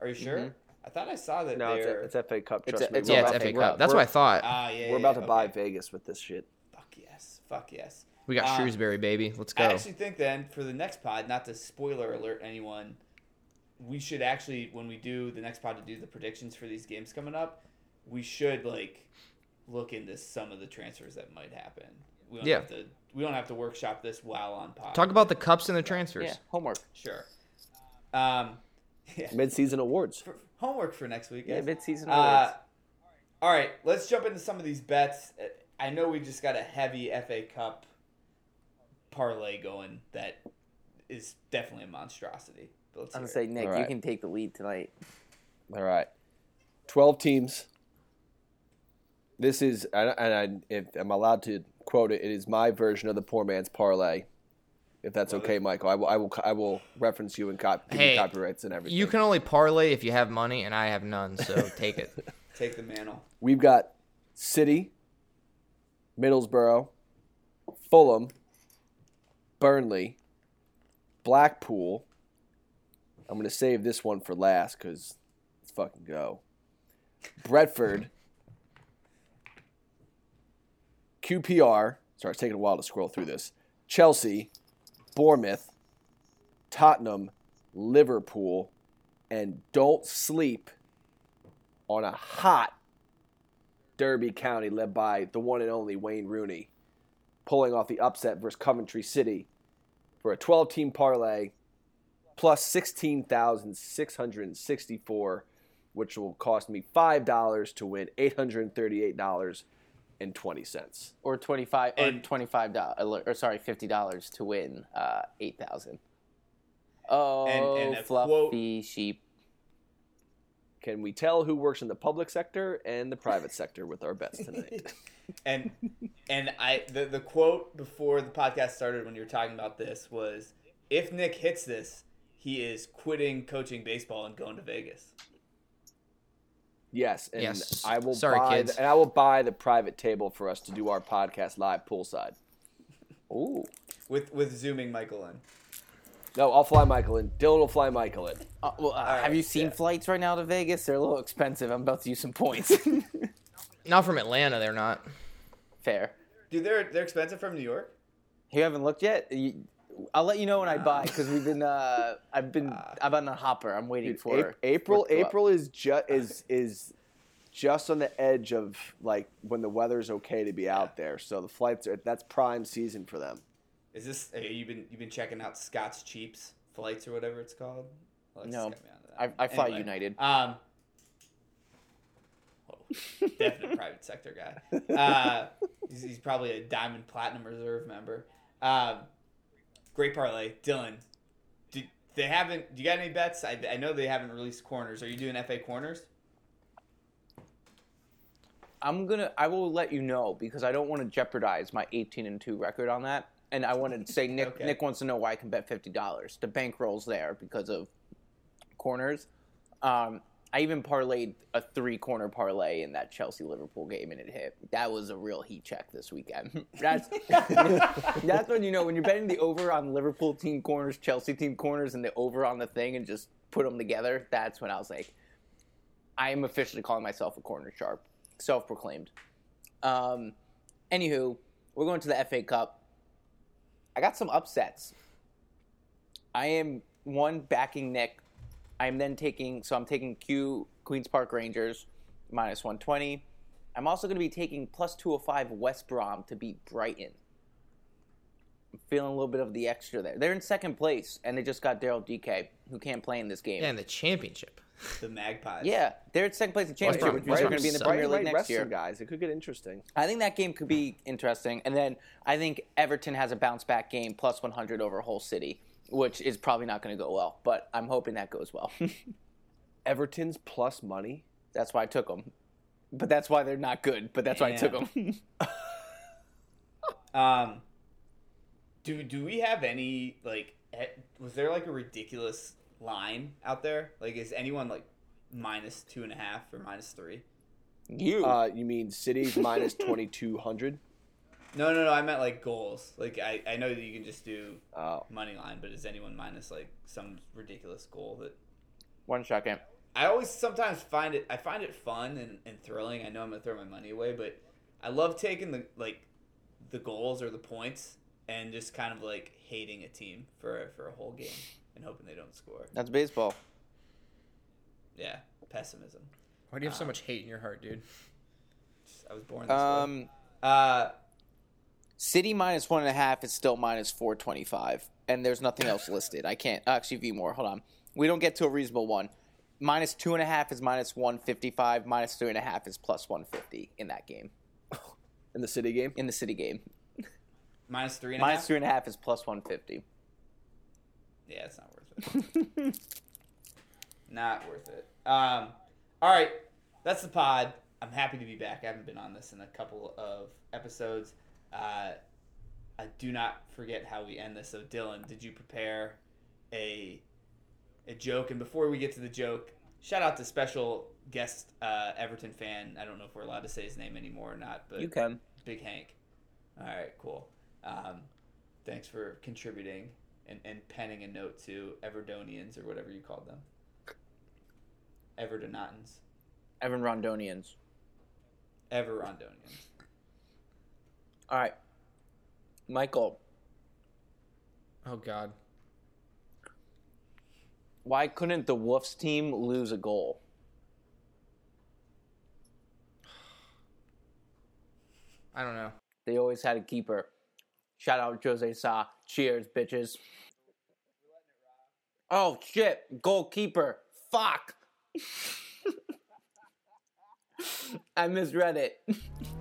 Are you sure? Mhm. I thought I saw that No, they're. it's, it's FA Cup. It's Trust a- me. it's yeah, it's FA FA Cup. Cup. That's We're- what I thought. ah, yeah, We're yeah, about to okay. buy Vegas with this shit. Fuck yes. Fuck yes. we got uh, Shrewsbury, baby. Let's go. I actually think then for the next pod, not to spoiler alert anyone, we should actually when we do the next pod to do the predictions for these games coming up, we should like look into some of the transfers that might happen. We don't Yeah. have to we don't have to workshop this while on pod. Talk about the cups and the transfers. Yeah, homework. sure. Um yeah. Mid-season awards. For, homework for next week. Yeah, guys. mid-season Uh, all right, let's jump into some of these bets. Uh, I know we just got a heavy FA Cup parlay going that is definitely a monstrosity. But let's I'm gonna say, it. Nick, you can take the lead tonight. All right, twelve teams. This is, and and I, if I'm allowed to quote it, it is my version of the poor man's parlay. If that's Love okay, it. Michael, I will, I will, I will reference you and cop, give you Hey, copyrights and everything. You can only parlay if you have money, and I have none, so take it. take the mantle. We've got City, Middlesbrough, Fulham, Burnley, Blackpool. I'm going to save this one for last because let's fucking go. Brentford, QPR. Sorry, it's taking a while to scroll through this. Chelsea, Bournemouth, Tottenham, Liverpool, and don't sleep on a hot Derby County led by the one and only Wayne Rooney. pulling off the upset versus Coventry City for a 12 team parlay plus 16,664, which will cost me $5 to win $838.20. or twenty five or twenty five dollars or sorry fifty dollars to win uh, eight thousand. Oh, and a fluffy sheep. Can we tell who works in the public sector and the private sector with our bets tonight? and and I the the quote before the podcast started when you were talking about this was if Nick hits this, he is quitting coaching baseball and going to Vegas. Yes, and Yes. I will Sorry, buy kids. The, and I will buy the private table for us to do our podcast live poolside. Ooh. With with zooming Michael in. No, I'll fly Michael in. Dylan will fly Michael in. Uh, well, uh, right, have you seen yeah. flights right now to Vegas? They're a little expensive. I'm about to use some points. Not from Atlanta, they're not. Fair. Dude, they're they're expensive from New York. You haven't looked yet. You, I'll let you know when I buy because we've been. Uh, I've been. I'm on a hopper. I'm waiting Dude, for Ap- April. for it to go up. April is just is is just on the edge of like when the weather's okay to be out there. So the flights are that's prime season for them. Is this you've you been you've been checking out Scott's Cheaps flights or whatever it's called? Alexis No. got me. I, I fly Anyway, United. Um, oh, definite private sector guy. Uh, he's, he's probably a Diamond Platinum Reserve member. Um, great parlay, Dylan. Did they haven't? Do you got any bets? I, I know they haven't released corners. Are you doing FA corners? I'm gonna. I will let you know because I don't want to jeopardize my 18 and two record on that. And I want to say Nick. Okay. Nick wants to know why I can bet fifty dollars. The bankroll's there because of corners. Um, I even parlayed a three corner parlay in that Chelsea Liverpool game and it hit. That was a real heat check this weekend. That's that's when you know when you're betting the over on Liverpool team corners, Chelsea team corners, and the over on the thing, and just put them together. That's when I was like, I am officially calling myself a corner sharp, self proclaimed. Um, anywho, we're going to the FA Cup. I got some upsets. I am one backing Nick. I'm then taking so I'm taking Q Queens Park Rangers minus 120. I'm also going to be taking plus 205 West Brom to beat Brighton. I'm feeling a little bit of the extra there. They're in second place and they just got Daryl Dike who can't play in this game. Yeah, in the championship. The Magpies. Yeah, they're in second place in the championship, Brom- which means they're going to be in the. Premier League next year. guys. It could get interesting. I think that game could be interesting. And then I think Everton has a bounce back game plus 100 over Hull City, which is probably not going to go well, but I'm hoping that goes well. Everton's plus money. that's why I took them. But that's why they're not good, but that's why I took them. Um, do do we have any like? Was there like a ridiculous line out there? Like, is anyone like minus two and a half or minus three? you. Uh, you mean City's minus twenty two hundred? No, no, no. I meant like goals. Like, I I know that you can just do Oh, money line, but is anyone minus like some ridiculous goal that? One second. I always sometimes find it. I find it fun and, and thrilling. I know I'm gonna throw my money away, but I love taking the like the goals or the points and just kind of like hating a team for for a whole game and hoping they don't score. That's baseball. Yeah, pessimism. Why do you have so much hate in your heart, dude? Just- I was born this way. Um, Uh, City minus one and a half is still minus 425, and there's nothing else listed. I can't actually view more. Hold on. We don't get to a reasonable one. Minus two and a half is minus 155. Minus three and a half is plus 150 in that game, in the City game. in the City game. minus three and a Minus half? three and a half is plus 150. Yeah, it's not worth it. not worth it. Um, all right, that's the pod. I'm happy to be back. I haven't been on this in a couple of episodes. Uh, I do not forget how we end this. So, Dylan, did you prepare a a joke? And before we get to the joke, shout out to special guest uh, Everton fan. I don't know if we're allowed to say his name anymore or not, but You can. Big Hank. All right, cool. Um, thanks for contributing and, and penning a note to Everdonians or whatever you called them. Evertonatans. Evan Rondonians. All right. Michael, Oh God. why couldn't the Wolves team lose a goal? I don't know. They always had a keeper. Shout out Jose Sa. Cheers, bitches. Oh shit, goalkeeper. Fuck. I misread it.